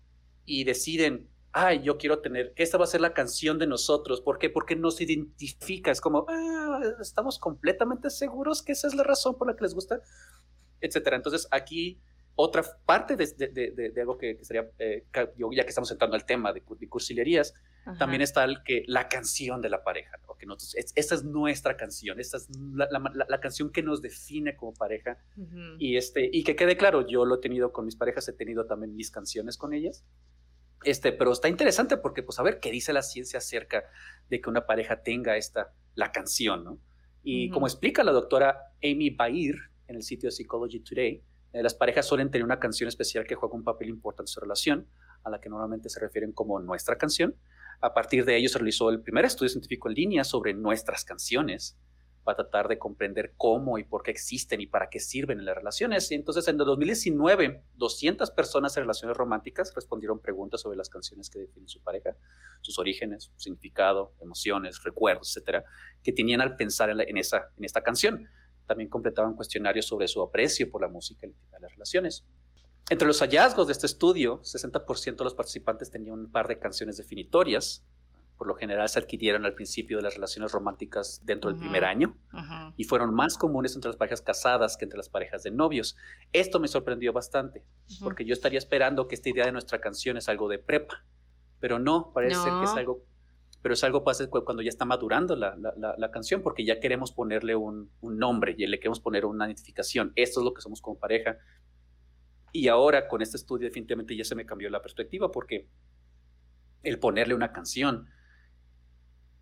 y deciden, ay, yo quiero tener, esta va a ser la canción de nosotros. ¿Por qué? Porque no se identifica. Es como, ah, estamos completamente seguros que esa es la razón por la que les gusta, etcétera. Entonces aquí otra parte de, de, de, algo que, sería, eh, ya que estamos entrando al tema de, cursilerías, también está el que, la canción de la pareja. ¿no? Que nosotros, esta es nuestra canción, esta es la, la, canción que nos define como pareja. y, este, y que quede claro, yo lo he tenido con mis parejas, he tenido también mis canciones con ellas. Este, pero está interesante porque, pues, a ver qué dice la ciencia acerca de que una pareja tenga esta, la canción, ¿no? Y como explica la doctora Amy Bair en el sitio Psychology Today, eh, las parejas suelen tener una canción especial que juega un papel importante en su relación, a la que normalmente se refieren como nuestra canción. A partir de ello se realizó el primer estudio científico en línea sobre nuestras canciones para tratar de comprender cómo y por qué existen y para qué sirven en las relaciones. Y entonces, en el 2019, 200 personas en relaciones románticas respondieron preguntas sobre las canciones que definen su pareja, sus orígenes, su significado, emociones, recuerdos, etcétera, que tenían al pensar en, esa, en esta canción. También completaban cuestionarios sobre su aprecio por la música y las relaciones. Entre los hallazgos de este estudio, 60% de los participantes tenían un par de canciones definitorias. Por lo general se adquirieron al principio de las relaciones románticas dentro del primer año y fueron más comunes entre las parejas casadas que entre las parejas de novios. Esto me sorprendió bastante porque yo estaría esperando que esta idea de nuestra canción es algo de prepa, pero no, parece ser que es algo pero es algo pasa cuando ya está madurando la, la, canción, porque ya queremos ponerle un, un, nombre, y le queremos poner una identificación. Esto es lo que somos como pareja. Y ahora con este estudio definitivamente ya se me cambió la perspectiva, porque el ponerle una canción,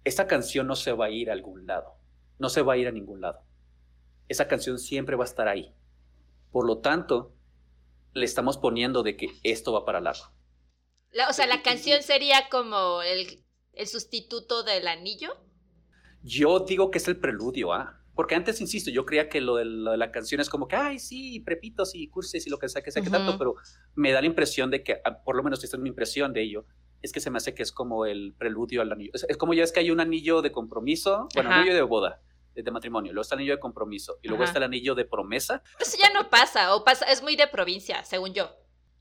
esa canción no se va a ir a algún lado, no se va a ir a ningún lado. Esa canción siempre va a estar ahí. Por lo tanto, le estamos poniendo de que esto va para largo. o sea, la canción sería como el el sustituto del anillo? Yo digo que es el preludio, ¿ah? Porque antes, insisto, yo creía que lo de, la canción es como que, ay, sí, prepitos y curses y lo que sea, que sea, que tanto, pero me da la impresión de que, ah, por lo menos esta es mi impresión de ello, es que se me hace que es como el preludio al anillo. Es, como ya es que hay un anillo de compromiso, bueno, anillo de boda, de, matrimonio, luego está el anillo de compromiso y luego está el anillo de promesa. Eso ya no pasa, o pasa, es muy de provincia, según yo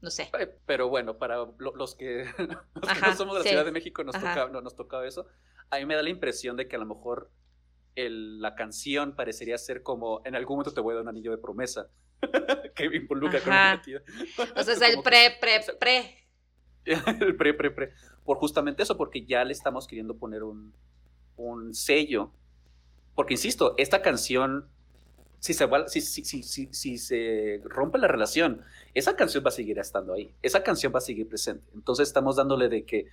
no sé. Pero bueno, para los que, no somos de la Ciudad de México nos toca, no, nos tocaba eso. A mí me da la impresión de que a lo mejor la canción parecería ser como en algún momento te voy a dar un anillo de promesa que involucra con O sea, es el pre, pre, pre. el pre, pre, pre. Por justamente eso, porque ya le estamos queriendo poner un, un sello. Porque insisto, esta canción si se, si, si, si, si, se rompe la relación, esa canción va a seguir estando ahí, esa canción va a seguir presente. Entonces estamos dándole de que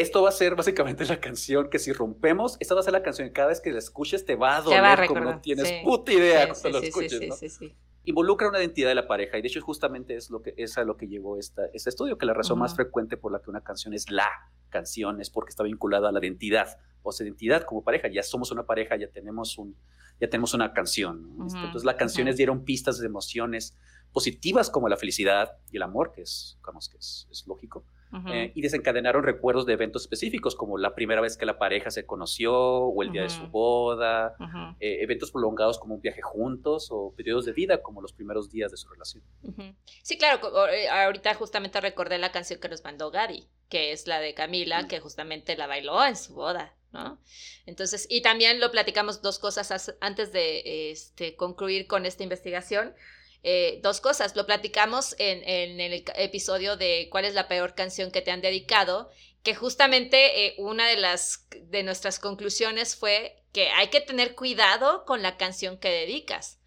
esto va a ser básicamente la canción que si rompemos, esta va a ser la canción que cada vez que la escuches te va a doler como no tienes puta idea cuando lo escuches, ¿no? Involucra una identidad de la pareja y de hecho justamente es lo que es a lo que llevó esta, este estudio, que la razón más frecuente por la que una canción es la canción es porque está vinculada a la identidad, o sea, identidad como pareja, ya somos una pareja, ya tenemos un ya tenemos una canción. Este, entonces las canciones dieron pistas de emociones positivas como la felicidad y el amor, que es, digamos, que es, es lógico, eh, y desencadenaron recuerdos de eventos específicos, como la primera vez que la pareja se conoció o el día de su boda, eh, eventos prolongados como un viaje juntos o periodos de vida como los primeros días de su relación. Sí, claro, eh, ahorita justamente recordé la canción que nos mandó Gaby, que es la de Camila, que justamente la bailó en su boda. ¿no? Entonces, y también lo platicamos dos cosas antes de este, concluir con esta investigación. Eh, dos cosas. Lo platicamos en, el episodio de cuál es la peor canción que te han dedicado, que justamente eh, una de las de nuestras conclusiones fue que hay que tener cuidado con la canción que dedicas.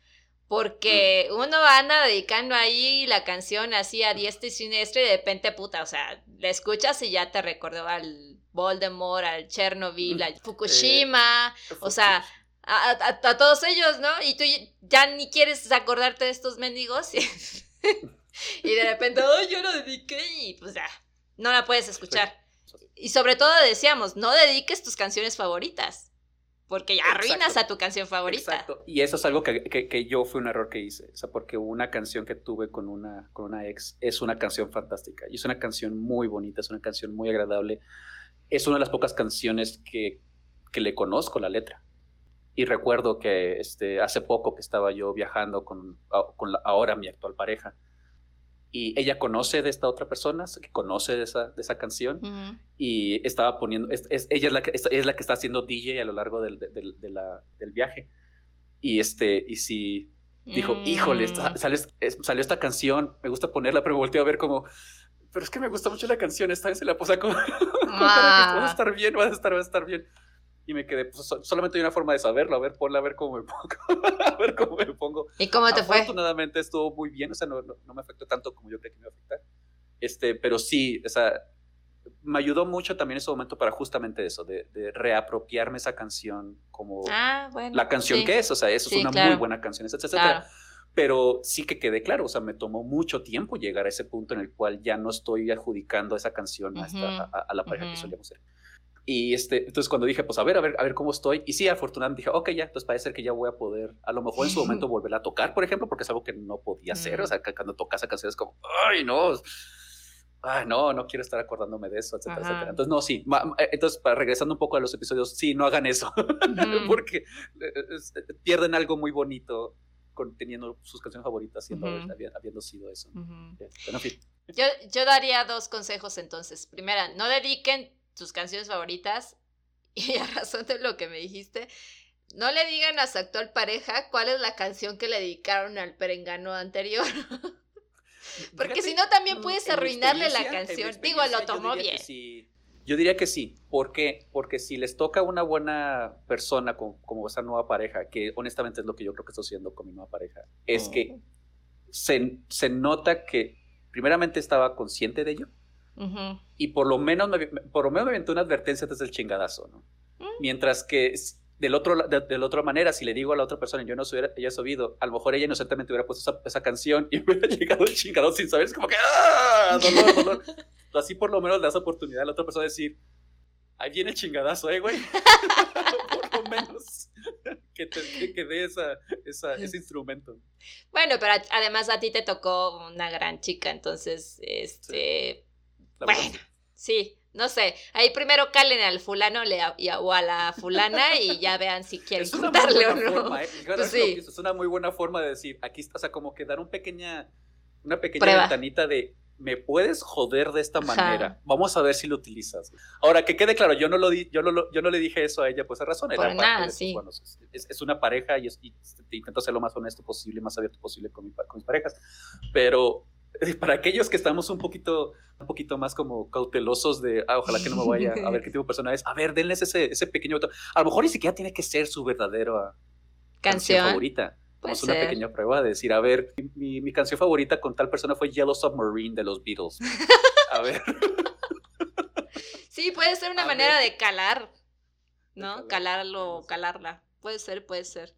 Porque mm. uno anda dedicando ahí la canción así a diestra y siniestra y de repente, puta, o sea, la escuchas y ya te recordó al Voldemort, al Chernobyl, mm. al Fukushima, o sea, a, todos ellos, ¿no? Y tú ya ni quieres acordarte de estos mendigos y, de repente, oh, yo lo dediqué y pues ya, no la puedes escuchar. Y sobre todo decíamos, no dediques tus canciones favoritas, porque ya arruinas a tu canción favorita. Exacto. Y eso es algo que, que, yo fue un error que hice, o sea, porque una canción que tuve con una, con una ex es una canción fantástica y es una canción muy bonita, es una canción muy agradable. Es una de las pocas canciones que, que le conozco la letra. Y recuerdo que este, hace poco que estaba yo viajando con, con ahora mi actual pareja y ella conoce de esta otra persona, que conoce de esa, de esa canción y estaba poniendo, es, ella es la, que, es, la que está haciendo DJ a lo largo del, del, de la, del viaje. Y, este, y si dijo, híjole, mm. salió, salió, esta canción, me gusta ponerla, pero me volteé a ver como, pero es que me gusta mucho la canción, esta vez se la posa como, va a estar bien, va a estar, va a estar bien y me quedé, pues solamente hay una forma de saberlo, a ver, ponla a ver cómo me pongo, a ver cómo me pongo. ¿Y cómo te fue? Afortunadamente estuvo muy bien, o sea, no, no, me afectó tanto como yo creí que me iba a afectar. Este, pero sí, o sea, me ayudó mucho también ese momento para justamente eso, de, de reapropiarme esa canción como ah, bueno, la canción que es, o sea, eso es una muy buena canción, etcétera, Pero sí que quedé claro, o sea, me tomó mucho tiempo llegar a ese punto en el cual ya no estoy adjudicando esa canción a, a, la pareja que solíamos ser. Y este, entonces cuando dije, pues a ver, a ver, a ver cómo estoy, y sí, afortunadamente dije, ok, ya, entonces parece que ya voy a poder, a lo mejor en su momento volver a tocar, por ejemplo, porque es algo que no podía hacer, o sea, cuando tocas a canciones como, ay, no, ay, no, no quiero estar acordándome de eso, etcétera, etcétera. Entonces, no, sí, eh, entonces, para, regresando un poco a los episodios, sí, no hagan eso, porque eh, eh, pierden algo muy bonito teniendo sus canciones favoritas, siendo, habiendo, sido eso. yo, yo daría dos consejos entonces. Primera, no dediquen tus canciones favoritas y a razón de lo que me dijiste, no le digan a su actual pareja cuál es la canción que le dedicaron al perengano anterior. Porque si no, también puedes arruinarle la canción. Digo, lo tomó bien. Yo diría que sí. ¿Por qué? Porque si les toca una buena persona como, como, esa nueva pareja, que honestamente es lo que yo creo que estoy haciendo con mi nueva pareja, es que oh. se, se nota que primeramente estaba consciente de ello y por lo menos me, por lo menos me aventó una advertencia desde el chingadazo, ¿no? Mm. Mientras que del otro, de, la otra manera, si le digo a la otra persona, yo no hubiera, ella oído, a lo mejor ella inocentemente hubiera puesto esa, canción y hubiera llegado el chingado sin saber, es como que, ¡ah! Dolor, dolor. Así por lo menos le das oportunidad a la otra persona de decir, ahí viene el chingadazo, ¿eh, güey? por lo menos que te que dé esa, esa, ese instrumento. Bueno, pero además a ti te tocó una gran chica, entonces, este bueno, sí, no sé. Ahí primero calen al fulano o a la fulana y ya vean si quieren contarle o no. ¿eh? Pues es una muy buena forma de decir, aquí está, o sea, como que dar un pequeña, una pequeña ventanita de me puedes joder de esta manera. Vamos a ver si lo utilizas. Ahora, que quede claro, yo no, lo di, yo no, yo no le dije eso a ella, pues a razón. Por nada, sí. es, una pareja y, y, intento ser lo más honesto posible, más abierto posible con, con mis parejas. Pero para aquellos que estamos un poquito, un poquito más como cautelosos de, ah, ojalá que no me vaya a ver qué tipo de persona es, a ver, denles ese, ese pequeño A lo mejor ni siquiera tiene que ser su verdadera canción, favorita. Vamos una pequeña prueba de decir, a ver, mi, mi, canción favorita con tal persona fue Yellow Submarine de los Beatles. A ver. Sí, puede ser una manera de calar, ¿no? Calarlo, calarla. Puede ser, puede ser.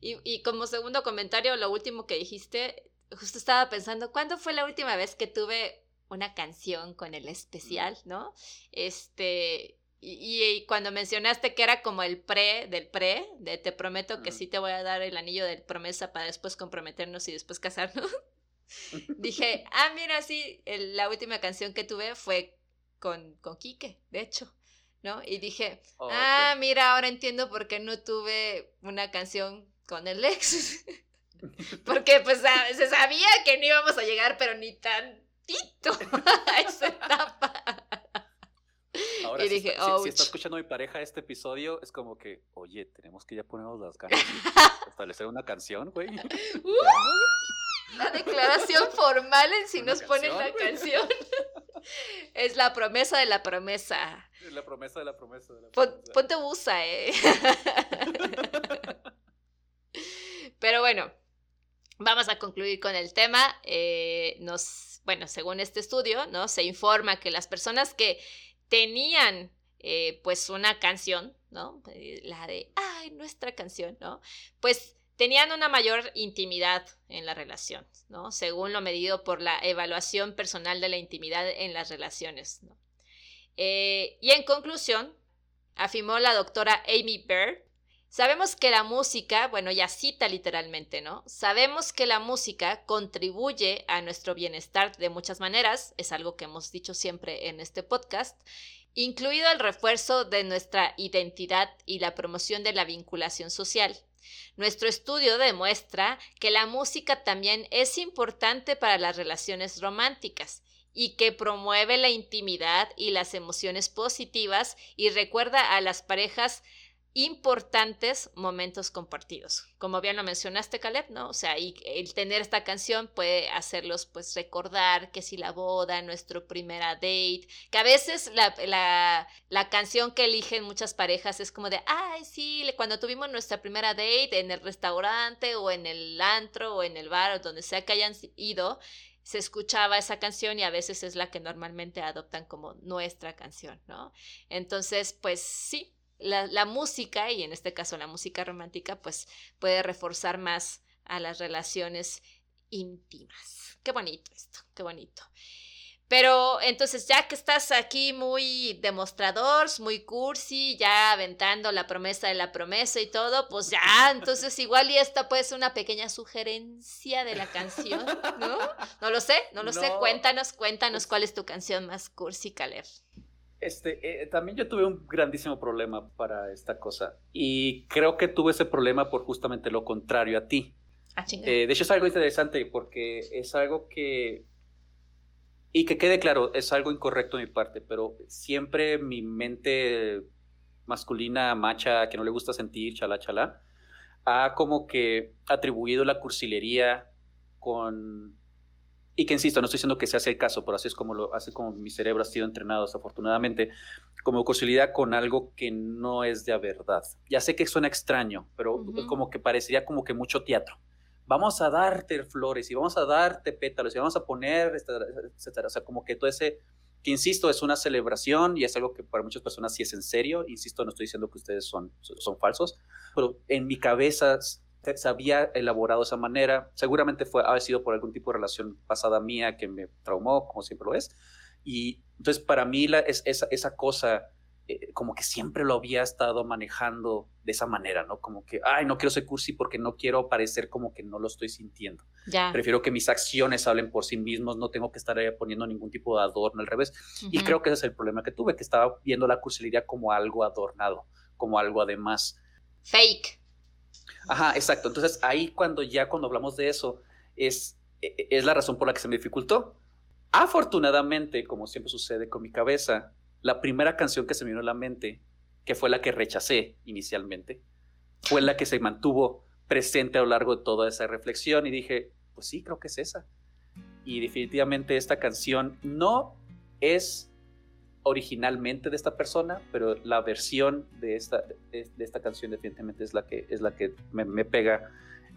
Y, y como segundo comentario, lo último que dijiste, justo estaba pensando, ¿cuándo fue la última vez que tuve una canción con el especial, ¿no? Este, y, cuando mencionaste que era como el pre del pre, de te prometo que sí te voy a dar el anillo de promesa para después comprometernos y después casarnos, dije, ah, mira, sí, la última canción que tuve fue con, con Quique, de hecho, ¿no? Y dije, oh, ah, mira, ahora entiendo por qué no tuve una canción con el ex. Porque pues se sabía que no íbamos a llegar, pero ni tantito a esa etapa. Ahora, si, está, si, escuchando mi pareja este episodio, es como que, oye, tenemos que ya ponernos las ganas y establecer una canción, güey. Uh, la declaración formal en si nos ponen la canción. es la promesa de la promesa. La promesa de la promesa. De la promesa. ponte busa, eh. Pero bueno, vamos a concluir con el tema. Eh, bueno, según este estudio. Se informa que las personas que tenían eh, pues una canción, ¿no? Eh, la de, ay, nuestra canción, ¿no? Pues tenían una mayor intimidad en la relación, ¿no? Según lo medido por la evaluación personal de la intimidad en las relaciones, y en conclusión, afirmó la doctora Amy Baird, Sabemos que la música, bueno, ya cita literalmente, ¿no? Sabemos que la música contribuye a nuestro bienestar de muchas maneras, es algo que hemos dicho siempre en este podcast, incluido el refuerzo de nuestra identidad y la promoción de la vinculación social. Nuestro estudio demuestra que la música también es importante para las relaciones románticas y que promueve la intimidad y las emociones positivas y recuerda a las parejas importantes momentos compartidos. Como bien lo mencionaste, Caleb, ¿no? O sea, y el tener esta canción puede hacerlos pues recordar que si la boda, nuestro primera date, que a veces la, la, la canción que eligen muchas parejas es como de, ay, sí, cuando tuvimos nuestra primera date en el restaurante o en el antro o en el bar o donde sea que hayan ido, se escuchaba esa canción y a veces es la que normalmente adoptan como nuestra canción, ¿no? Entonces, pues sí, la, música, y en este caso la música romántica, pues puede reforzar más a las relaciones íntimas. Qué bonito esto, qué bonito. Pero entonces, ya que estás aquí muy demostrador, muy cursi, ya aventando la promesa de la promesa y todo, pues ya, entonces igual y esta puede ser una pequeña sugerencia de la canción, ¿no? No lo sé, no lo sé. Cuéntanos, cuéntanos cuál es tu canción más cursi, Caleb. Este, eh, también yo tuve un grandísimo problema para esta cosa y creo que tuve ese problema por justamente lo contrario a ti. Ah, eh, de hecho es algo interesante porque es algo que, y que quede claro, es algo incorrecto de mi parte, pero siempre mi mente masculina, macha, que no le gusta sentir, chala, chala, ha como que atribuido la cursilería con y que insisto, no estoy diciendo que se hace el caso, pero así es como lo hace como mi cerebro ha sido entrenado, afortunadamente, como cursilidad con algo que no es de verdad. Ya sé que suena extraño, pero como que parecería como que mucho teatro. Vamos a darte flores y vamos a darte pétalos y vamos a poner, etcétera. O sea, como que todo ese, que insisto, es una celebración y es algo que para muchas personas sí es en serio. Insisto, no estoy diciendo que ustedes son, son falsos, pero en mi cabeza se había elaborado de esa manera. Seguramente fue, ha sido por algún tipo de relación pasada mía que me traumó, como siempre lo es. Y entonces para mí la, es, esa, esa cosa, eh, como que siempre lo había estado manejando de esa manera, ¿no? Como que, ay, no quiero ser cursi porque no quiero parecer como que no lo estoy sintiendo. Ya. Prefiero que mis acciones hablen por sí mismos, no tengo que estar poniendo ningún tipo de adorno al revés. Y creo que ese es el problema que tuve, que estaba viendo la cursilería como algo adornado, como algo además. Fake. Ajá, exacto. Entonces ahí cuando ya cuando hablamos de eso es, e, e, es la razón por la que se me dificultó. Afortunadamente, como siempre sucede con mi cabeza, la primera canción que se me vino a la mente, que fue la que rechacé inicialmente, fue la que se mantuvo presente a lo largo de toda esa reflexión y dije, pues sí, creo que es esa. Y definitivamente esta canción no es originalmente de esta persona, pero la versión de esta, de, esta canción definitivamente es la que, es la que me, pega.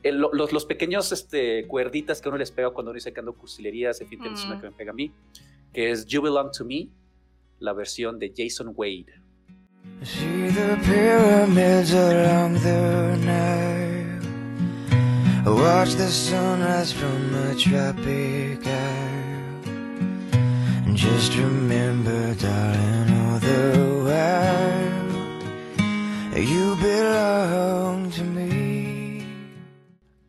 los, los, pequeños este, cuerditas que uno les pega cuando uno dice que ando cursilerías, definitivamente es una que me pega a mí, que es You Belong to Me, la versión de Jason Wade. See the pyramids along the Nile. Watch the sunrise from a tropic isle. Just remember, darling, all the while you belong to me.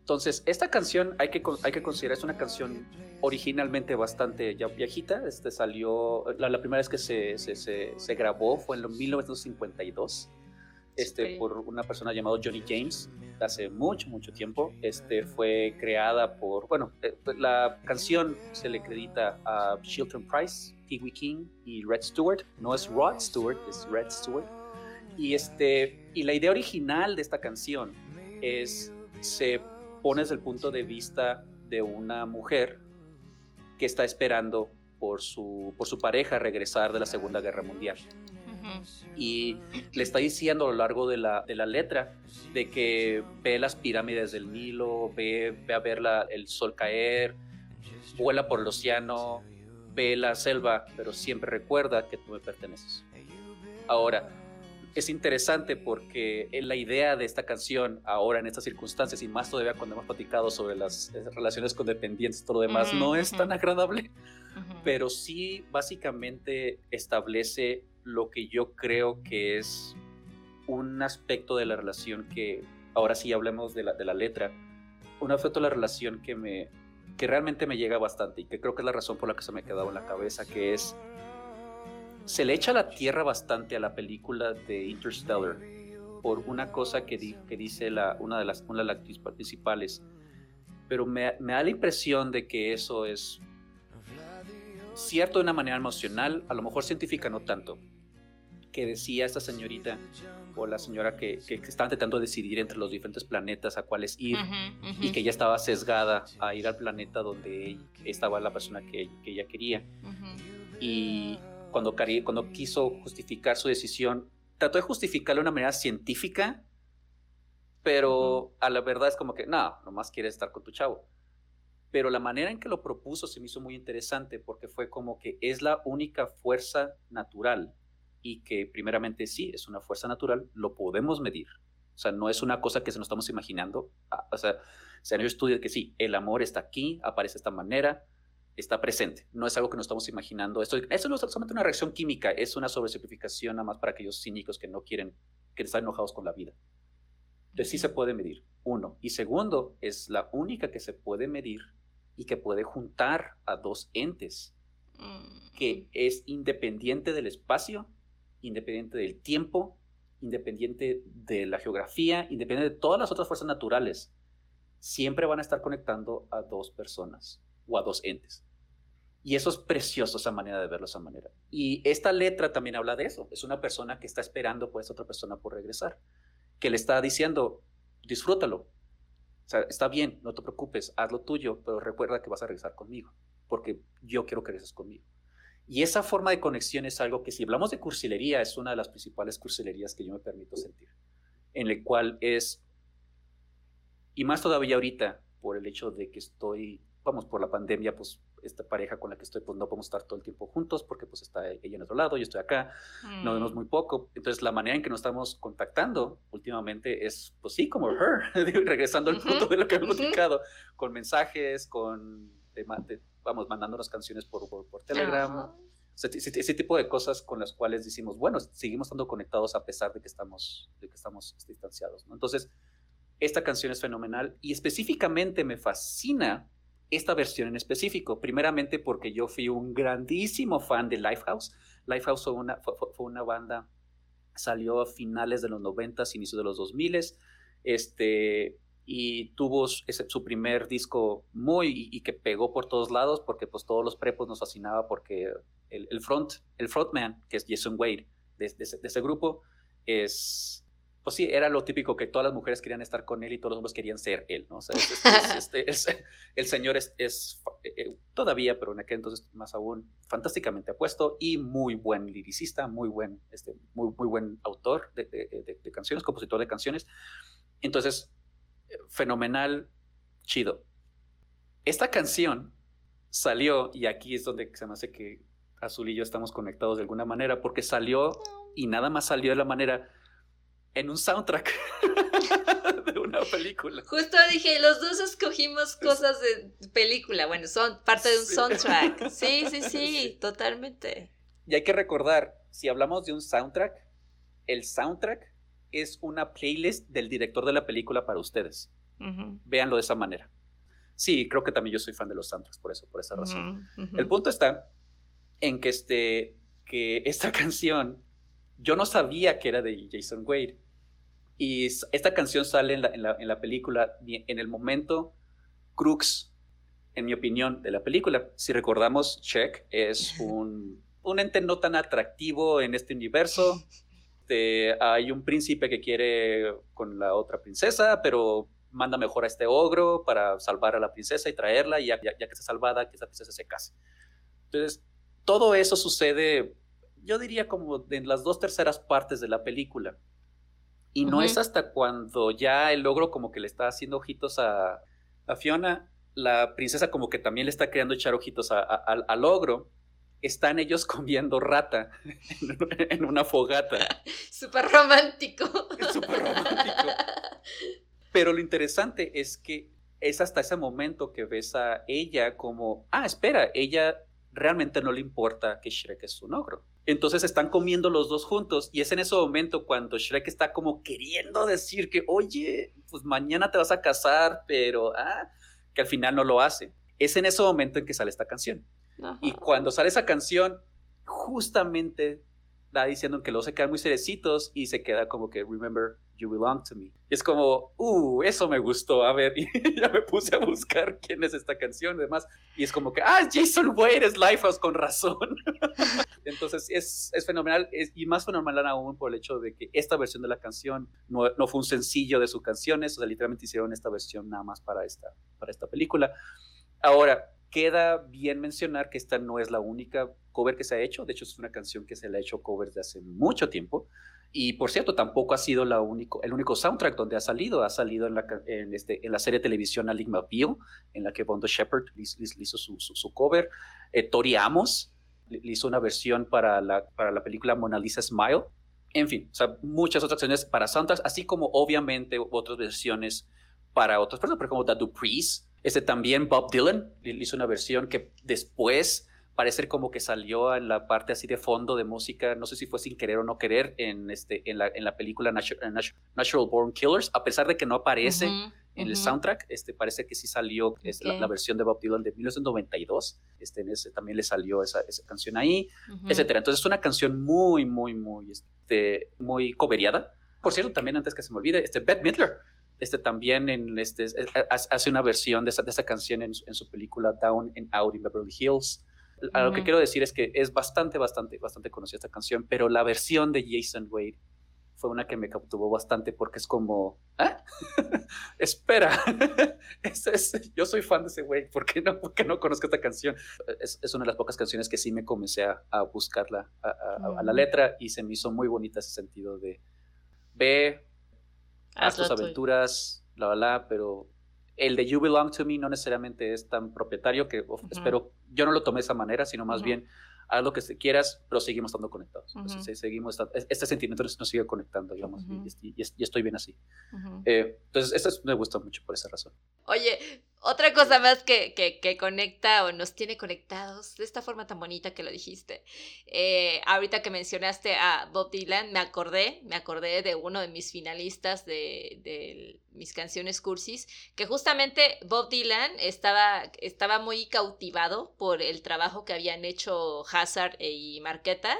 Entonces, esta canción hay que, hay que considerar, es una canción originalmente bastante ya viejita. Este salió, la, la primera vez que se, se, se- grabó fue en lo 1952 este, por una persona llamada Johnny James hace mucho, mucho tiempo. Este, fue creada por, bueno, eh, la canción se le acredita a Chilton Price, Pee Wee King y Red Stewart. No es Rod Stewart, es Red Stewart. Y, este, y la idea original de esta canción es, se pone desde el punto de vista de una mujer que está esperando por su, por su pareja regresar de la Segunda Guerra Mundial. Ujú. Y le está diciendo a lo largo de la, de la letra de que ve las pirámides del Nilo, ve, ve a ver la- el sol caer, vuela por el océano, ve la selva, pero siempre recuerda que tú me perteneces. Ahora, es interesante porque la idea de esta canción ahora en estas circunstancias y más todavía cuando hemos platicado sobre las eh, relaciones con dependientes y todo lo demás Ujú, no es ujú. tan agradable, Ujú. pero sí básicamente establece lo que yo creo que es un aspecto de la relación que, ahora sí hablemos de la, de la letra, un aspecto de la relación que me que realmente me llega bastante y que creo que es la razón por la que se me ha quedado en la cabeza, que es se le echa la tierra bastante a la película de Interstellar por una cosa que, di- que dice la, una, de las, una de las actrices principales, pero me, me da la impresión de que eso es cierto de una manera emocional, a lo mejor científica no tanto, que decía esta señorita o la señora que, que, que estaba intentando decidir entre los diferentes planetas a cuáles ir y que ella estaba sesgada a ir al planeta donde estaba la persona que, que ella quería. Y cuando, cuando quiso justificar su decisión, trató de justificarlo de una manera científica, pero a la verdad es como que, no, nomás quieres estar con tu chavo. Pero la manera en que lo propuso se me hizo muy interesante porque fue como que es la única fuerza natural y que primeramente sí, es una fuerza natural, lo podemos medir. O sea, no es una cosa que se nos estamos imaginando. Ah, O sea, se han hecho estudios que sí, el amor está aquí, aparece de esta manera, está presente. No es algo que nos estamos imaginando. Esto, eso no es solamente una reacción química, es una sobresimplificación nada más para aquellos cínicos que no quieren, que están enojados con la vida. Entonces sí se puede medir, uno. Y segundo, es la única que se puede medir y que puede juntar a dos entes, Mm. que es independiente del espacio, independiente del tiempo, independiente de la geografía, independiente de todas las otras fuerzas naturales. Siempre van a estar conectando a dos personas o a dos entes. Y eso es precioso, esa manera de verlo, esa manera. Y esta letra también habla de eso. Es una persona que está esperando por esa otra persona por regresar, que le está diciendo, disfrútalo. Está bien, no te preocupes, haz lo tuyo, pero recuerda que vas a regresar conmigo, porque yo quiero que regreses conmigo. Y esa forma de conexión es algo que si hablamos de cursilería, es una de las principales cursilerías que yo me permito sentir, en el cual es, y más todavía ahorita, por el hecho de que estoy, vamos, por la pandemia, pues esta pareja con la que estoy, pues no podemos estar todo el tiempo juntos porque pues está ella en otro lado, yo estoy acá, nos vemos Mm. muy poco. Entonces, la manera en que nos estamos contactando últimamente es, pues sí, como her, regresando al punto de lo que hemos platicado, con mensajes, con, ma- de- vamos, mandándonos canciones por, por, por Telegram, Ajá. o sea, ese, ese tipo de cosas con las cuales decimos, bueno, seguimos estando conectados a pesar de que estamos, de que estamos distanciados, ¿no? Entonces, esta canción es fenomenal y específicamente me fascina esta versión en específico. Primeramente porque yo fui un grandísimo fan de Lifehouse. Lifehouse fue una, fue, fue- una banda, salió a finales de los 90, inicios de los 2000 este, y tuvo su- ese- su primer disco muy y, y que pegó por todos lados porque pues todos los prepos nos fascinaba porque el, el front, el frontman, que es Jason Wade, de, de ese, de ese grupo, es pues sí, era lo típico que todas las mujeres querían estar con él y todos los hombres querían ser él, ¿no? O sea, es- es- es- este, es- el señor es, eh, todavía, pero en aquel entonces más aún, fantásticamente apuesto y muy buen liricista, muy buen, este, muy, muy buen autor de, canciones, compositor de canciones. Entonces, fenomenal, chido. Esta canción salió, y aquí es donde se me hace que Azul y yo estamos conectados de alguna manera porque salió y nada más salió de la manera en un soundtrack de una película. Justo dije, los dos escogimos cosas de película, bueno, son parte de un soundtrack. Sí, sí, sí, totalmente. Y hay que recordar, si hablamos de un soundtrack, el soundtrack es una playlist del director de la película para ustedes. Véanlo de esa manera. Sí, creo que también yo soy fan de los soundtracks por eso, por esa razón. El punto está en que, este, que esta canción, yo no sabía que era de Jason Wade. Y esta canción sale en la, en la, película en el momento crux, en mi opinión, de la película. Si recordamos, Check es un, un ente no tan atractivo en este universo. Hay un príncipe que quiere con la otra princesa, pero manda mejor a este ogro para salvar a la princesa y traerla, y ya, ya, que está salvada, que esa princesa se case. Entonces, todo eso sucede, yo diría como en las dos terceras partes de la película. Y no es hasta cuando ya el ogro como que le está haciendo ojitos a, a Fiona, la princesa como que también le está queriendo echar ojitos al ogro, están ellos comiendo rata en una fogata. Súper romántico. Súper romántico. Pero lo interesante es que es hasta ese momento que ves a ella como, ah, espera, ella realmente no le importa que Shrek es un ogro. Entonces están comiendo los dos juntos y es en ese momento cuando Shrek está como queriendo decir que, oye, pues mañana te vas a casar, pero, ah, que al final no lo hace. Es en ese momento en que sale esta canción. Y cuando sale esa canción, justamente da diciendo que los se quedan muy cerecitos y se queda como que, remember, You Belong to Me. Y es como, uh, eso me gustó. A ver, y ya me puse a buscar quién es esta canción y demás. Y es como que, ah, Jason Wade es Lifehouse con razón. Entonces es, es fenomenal es, y más fenomenal aún por el hecho de que esta versión de la canción no, no, fue un sencillo de sus canciones, o sea, literalmente hicieron esta versión nada más para esta, para esta película. Ahora, queda bien mencionar que esta no es la única cover que se ha hecho, de hecho es una canción que se le ha hecho cover de hace mucho tiempo. Y por cierto, tampoco ha sido la único, el único soundtrack donde ha salido. Ha salido en la, en este, en la serie de televisión Aligma Bio, en la que Bondo Shepard hizo su, su, cover. Eh, Tori Amos le hizo una versión para la, para la película Mona Lisa Smile. En fin, o sea, muchas otras canciones para soundtracks, así como obviamente otras versiones para otras personas, por ejemplo, The Duprees. Este también Bob Dylan hizo una versión que después parece como que salió en la parte así de fondo de música, no sé si fue sin querer o no querer, en, este, en, la, en la película Natural, Born Killers, a pesar de que no aparece en el soundtrack, este, parece que sí salió es la, versión de Bob Dylan de 1992, este, en ese, también le salió esa, esa canción ahí, etcétera. Entonces es una canción muy, muy, muy, este, muy coveriada. Por cierto, también antes que se me olvide, este, Bette Midler, este también en este, hace una versión de esa, de esa canción en, en, su película Down and Out in Beverly Hills lo que quiero decir es que es bastante, bastante, bastante conocida esta canción, pero la versión de Jason Wade fue una que me cautivó bastante porque es como, ¿ah? espera, yo soy fan de ese güey, ¿por qué no, porque no conozco esta canción? Es, es, una de las pocas canciones que sí me comencé a, a buscarla a, la letra y se me hizo muy bonita ese sentido de ve, haz tus aventuras, la, la, la, pero el de You Belong to Me no necesariamente es tan propietario que espero, yo no lo tomé de esa manera, sino más bien haz lo que quieras, pero seguimos estando conectados. seguimos, este sentimiento nos sigue conectando, digamos, y, estoy bien así. Eh, entonces, esto me gusta mucho por esa razón. Oye, otra cosa más que, que, conecta o nos tiene conectados de esta forma tan bonita que lo dijiste. Eh, ahorita que mencionaste a Bob Dylan, me acordé, me acordé de uno de mis finalistas de, de mis canciones cursis, que justamente Bob Dylan estaba, estaba muy cautivado por el trabajo que habían hecho Hazard y Marqueta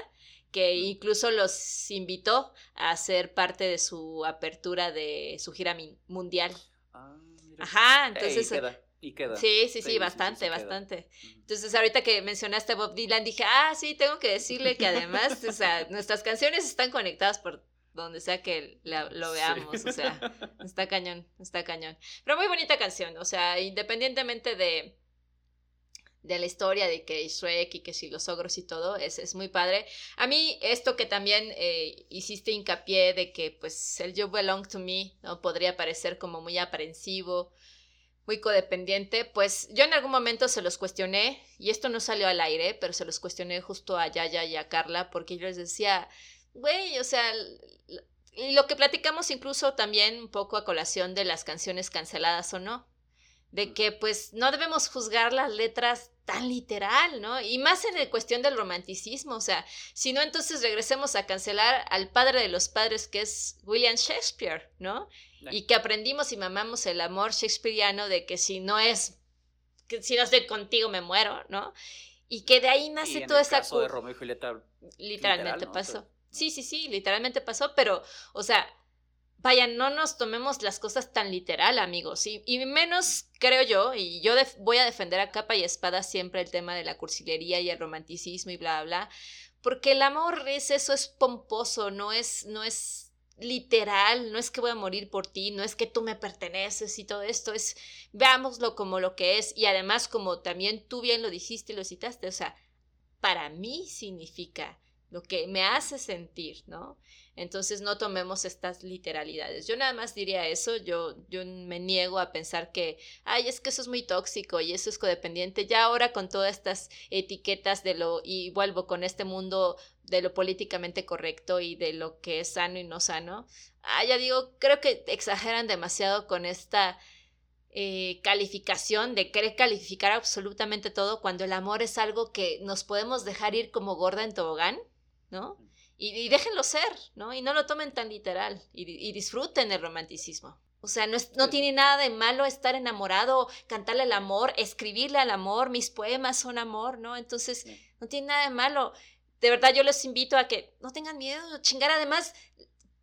que incluso los invitó a ser parte de su apertura de su gira mundial. Ah. Ajá, entonces... Y queda, Sí, sí, sí, bastante, bastante. Entonces, ahorita que mencionaste a Bob Dylan, dije, ah, sí, tengo que decirle que además, o sea, nuestras canciones están conectadas por donde sea que lo veamos, o sea, está cañón, está cañón. Pero muy bonita canción, o sea, independientemente de, de la historia de que Shrek y que si los ogros y todo, es, es muy padre. A mí esto que también eh, hiciste hincapié de que pues el You Belong to Me no podría parecer como muy aprensivo, muy codependiente, pues yo en algún momento se los cuestioné, y esto no salió al aire, pero se los cuestioné justo a Yaya y a Carla, porque yo les decía, güey, o sea, lo que platicamos incluso también un poco a colación de las canciones canceladas o no, de que pues no debemos juzgar las letras tan literal, ¿no? Y más en la cuestión del romanticismo, o sea, si no, entonces regresemos a cancelar al padre de los padres, que es William Shakespeare, ¿no? Y que aprendimos y mamamos el amor shakespeariano de que si no es, que si no estoy contigo me muero, ¿no? Y que de ahí nace toda esa... Caso de Romeo y Julieta, literalmente pasó. Sí, sí, sí, literalmente pasó, pero, o sea, vaya, no nos tomemos las cosas tan literal, amigos. Y, menos, creo yo, y yo voy a defender a capa y espada siempre el tema de la cursilería y el romanticismo y bla, bla, porque el amor es eso, es pomposo, no es, no es literal, no es que voy a morir por ti, no es que tú me perteneces y todo esto, es veámoslo como lo que es y además como también tú bien lo dijiste y lo citaste, o sea, para mí significa lo que me hace sentir, ¿no? Entonces no tomemos estas literalidades. Yo nada más diría eso, yo, yo me niego a pensar que, ay, es que eso es muy tóxico y eso es codependiente. Ya ahora con todas estas etiquetas de lo, y vuelvo con este mundo de lo políticamente correcto y de lo que es sano y no sano, ah, ya digo, creo que exageran demasiado con esta eh, calificación de querer calificar absolutamente todo cuando el amor es algo que nos podemos dejar ir como gorda en tobogán, ¿no? Y, déjenlo ser, ¿no? Y no lo tomen tan literal y, disfruten el romanticismo. O sea, no, no tiene nada de malo estar enamorado, cantarle al amor, escribirle al amor, mis poemas son amor, ¿no? Entonces, no tiene nada de malo. De verdad, yo les invito a que no tengan miedo, chingar. Además,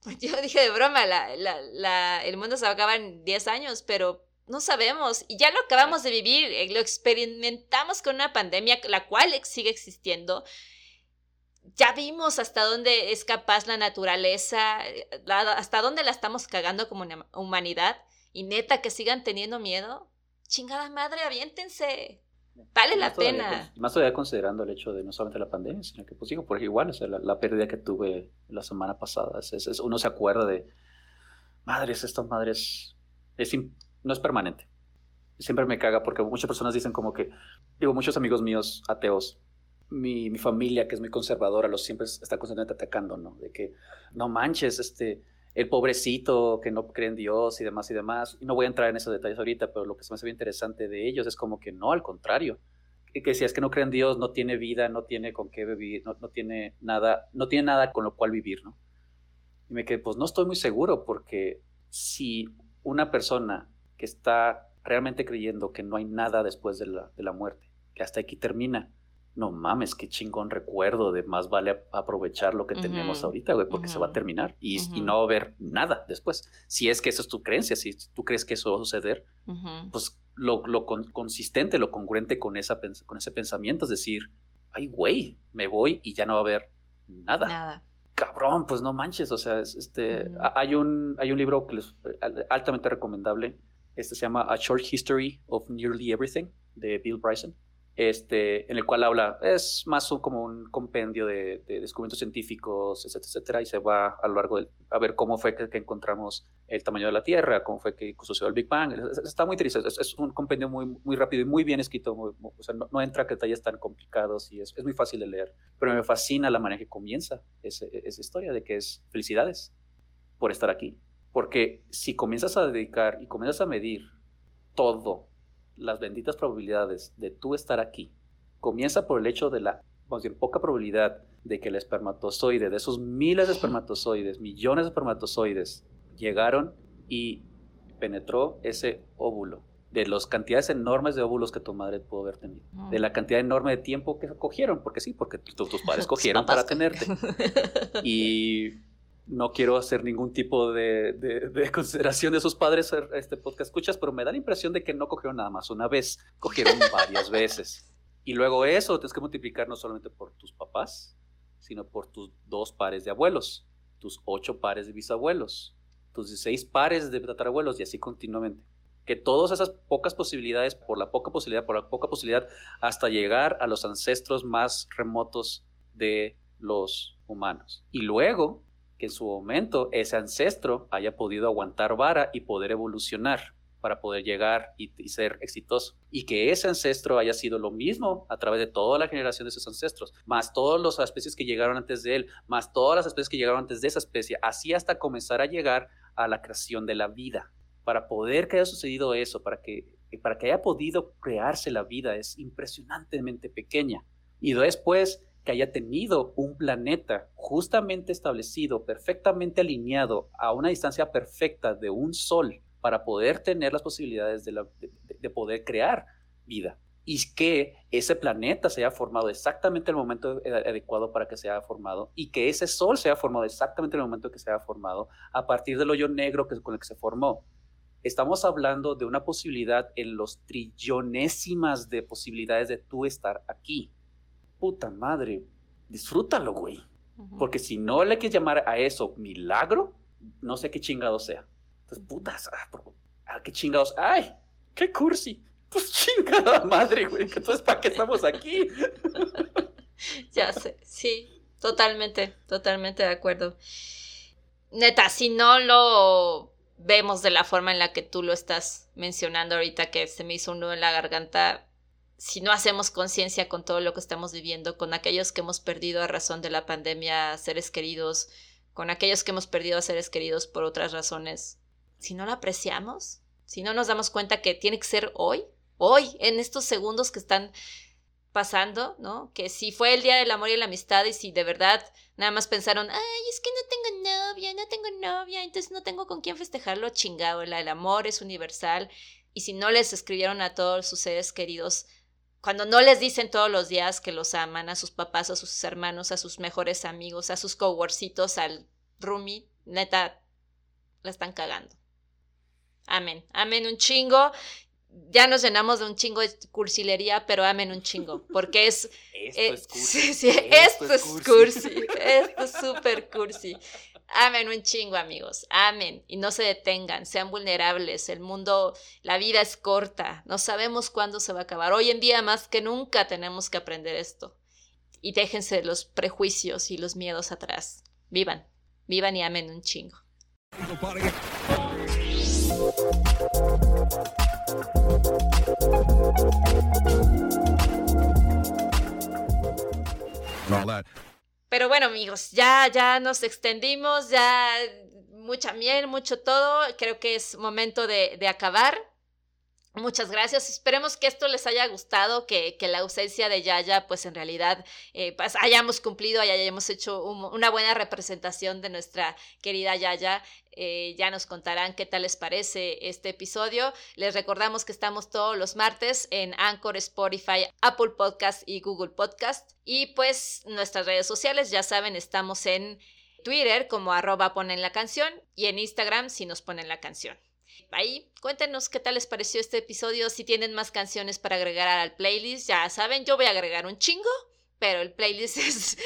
yo dije de broma, la, la, el mundo se acaba en 10 años, pero no sabemos. Y ya lo acabamos de vivir, eh, lo experimentamos con una pandemia, la cual sigue existiendo ya vimos hasta dónde es capaz la naturaleza, eh, hasta dónde la estamos cagando como humanidad. Y neta, que sigan teniendo miedo. Chingada madre, aviéntense. Vale la pena. más todavía considerando el hecho de no solamente la pandemia, sino que, pues digo, por igual, o sea, la, pérdida que tuve la semana pasada, es, uno se acuerda de, madres, estas madres, es, no es permanente. Siempre me caga porque muchas personas dicen como que, digo, muchos amigos míos ateos mi, mi, familia, que es muy conservadora, los siempre está constantemente atacando, ¿no? De que no manches, este, el pobrecito que no cree en Dios y demás y demás. Y no voy a entrar en esos detalles ahorita, pero lo que se me hace bien interesante de ellos es como que no, al contrario. Que, si es que no cree en Dios, no tiene vida, no tiene con qué vivir, no, no tiene nada, no tiene nada con lo cual vivir, ¿no? Y me quedé, pues no estoy muy seguro, porque si una persona que está realmente creyendo que no hay nada después de la, de la muerte, que hasta aquí termina, no mames, qué chingón recuerdo de más vale aprovechar lo que tenemos ahorita, güey, porque se va a terminar y, no va a haber nada después. Si es que eso es tu creencia, si tú crees que eso va a suceder, pues lo, consistente, lo congruente con, esa, con ese pensamiento es decir, ay, güey, me voy y ya no va a haber nada. Nada. Cabrón, pues no manches, o sea, este, hay, un, hay un libro que es altamente recomendable, este se llama A Short History of Nearly Everything, de Bill Bryson este, en el cual habla, es más como un compendio de, descubrimientos científicos, etcétera, etcétera, y se va a lo largo de a ver cómo fue que, encontramos el tamaño de la Tierra, cómo fue que sucedió el Big Bang. Está muy interesante, es, un compendio muy, muy rápido y muy bien escrito, o sea, no, entra a detalles tan complicados y es, muy fácil de leer, pero me fascina la manera que comienza esa historia de que es felicidades por estar aquí, porque si comienzas a dedicar y comienzas a medir todo las benditas probabilidades de tú estar aquí comienza por el hecho de la, poca probabilidad de que el espermatozoide, de esos miles de espermatozoides, millones de espermatozoides, llegaron y penetró ese óvulo, de las cantidades enormes de óvulos que tu madre pudo haber tenido, de la cantidad enorme de tiempo que cogieron, porque sí, porque tus padres cogieron para tenerte. Y no quiero hacer ningún tipo de, consideración de sus padres este podcast escuchas, pero me da la impresión de que no cogieron nada más una vez, cogieron varias veces. Y luego eso tienes que multiplicar no solamente por tus papás, sino por tus dos pares de abuelos, tus ocho pares de bisabuelos, tus 16 pares de tatarabuelos y así continuamente. Que todas esas pocas posibilidades, por la poca posibilidad, por la poca posibilidad, hasta llegar a los ancestros más remotos de los humanos. Y luego que en su momento ese ancestro haya podido aguantar vara y poder evolucionar para poder llegar y, ser exitoso. Y que ese ancestro haya sido lo mismo a través de toda la generación de esos ancestros, más todas las especies que llegaron antes de él, más todas las especies que llegaron antes de esa especie, así hasta comenzar a llegar a la creación de la vida. Para poder que haya sucedido eso, para que, para que haya podido crearse la vida, es impresionantemente pequeña. Y después que haya tenido un planeta justamente establecido, perfectamente alineado a una distancia perfecta de un sol, para poder tener las posibilidades de, poder crear vida y que ese planeta se haya formado exactamente en el momento adecuado para que se haya formado y que ese sol se haya formado exactamente en el momento que se haya formado a partir del hoyo negro que, con el que se formó. Estamos hablando de una posibilidad en los trillonésimas de posibilidades de tú estar aquí. Puta madre, disfrútalo, güey. Porque si no le quieres llamar a eso milagro, no sé qué chingado sea. Pues putas, ah, ah, qué chingados, ay, qué cursi. Pues chingada madre, güey, entonces ¿para qué estamos aquí? ya sé, sí, totalmente, totalmente de acuerdo. Neta, si no lo vemos de la forma en la que tú lo estás mencionando ahorita, que se me hizo un nudo en la garganta, si no hacemos conciencia con todo lo que estamos viviendo, con aquellos que hemos perdido a razón de la pandemia seres queridos, con aquellos que hemos perdido a seres queridos por otras razones, si no lo apreciamos, si no nos damos cuenta que tiene que ser hoy, hoy, en estos segundos que están pasando, ¿no? Que si fue el día del amor y la amistad y si de verdad nada más pensaron, ay, es que no tengo novia, no tengo novia, entonces no tengo con quién festejarlo, chingado, el amor es universal. Y si no les escribieron a todos sus seres queridos, cuando no les dicen todos los días que los aman, a sus papás, a sus hermanos, a sus mejores amigos, a sus coworcitos, al roomie, neta, la están cagando. Amén. Amén un chingo. Ya nos llenamos de un chingo de cursilería, pero amen un chingo, porque es... Esto eh, es cursi. Sí, esto, es cursi. Esto es súper cursi. Amen un chingo, amigos. Amen. Y no se detengan, sean vulnerables. El mundo, la vida es corta. No sabemos cuándo se va a acabar. Hoy en día, más que nunca, tenemos que aprender esto. Y déjense los prejuicios y los miedos atrás. Vivan. Vivan y amen un chingo. Pero bueno, amigos, ya, ya nos extendimos, ya mucha miel, mucho todo. Creo que es momento de, de acabar. Muchas gracias. Esperemos que esto les haya gustado, que, que la ausencia de Yaya, pues en realidad eh, pues, hayamos cumplido y hayamos hecho una buena representación de nuestra querida Yaya. Eh, ya nos contarán qué tal les parece este episodio. Les recordamos que estamos todos los martes en Anchor, Spotify, Apple Podcast y Google Podcast. Y pues nuestras redes sociales, ya saben, estamos en Twitter como arroba ponen la canción y en Instagram si nos ponen la canción ahí cuéntenos qué tal les pareció este episodio, si tienen más canciones para agregar al playlist, ya saben, yo voy a agregar un chingo, pero el playlist es,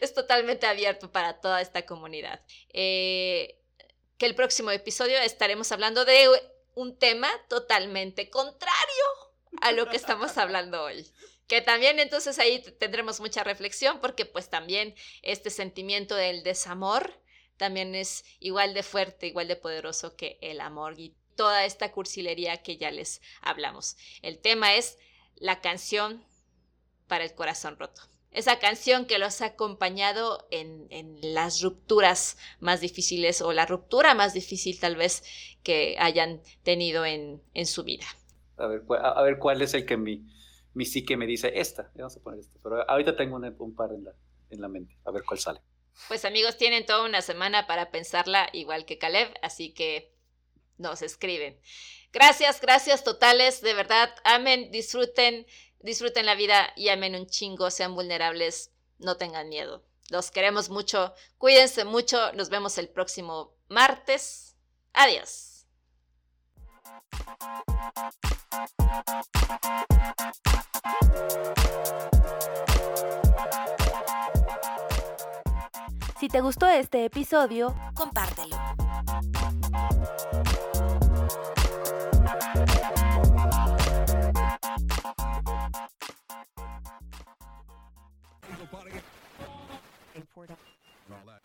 es totalmente abierto para toda esta comunidad. Eh, que el próximo episodio estaremos hablando de un tema totalmente contrario a lo que estamos hablando hoy. Que también entonces ahí tendremos mucha reflexión porque pues también este sentimiento del desamor también es igual de fuerte, igual de poderoso que el amor y toda esta cursilería que ya les hablamos. El tema es la canción para el corazón roto. Esa canción que los ha acompañado en, las rupturas más difíciles o la ruptura más difícil tal vez que hayan tenido en, su vida. A ver, a, ver cuál es el que mi, mi psique me dice esta. Vamos a poner esta. Pero ahorita tengo un, par en la, en la mente. A ver cuál sale. Pues amigos, tienen toda una semana para pensarla igual que Caleb, así que nos escriben. Gracias, gracias totales, de verdad, amen, disfruten, disfruten la vida y amen un chingo, sean vulnerables, no tengan miedo. Los queremos mucho, cuídense mucho, nos vemos el próximo martes. Adiós. Si te gustó este episodio, compártelo.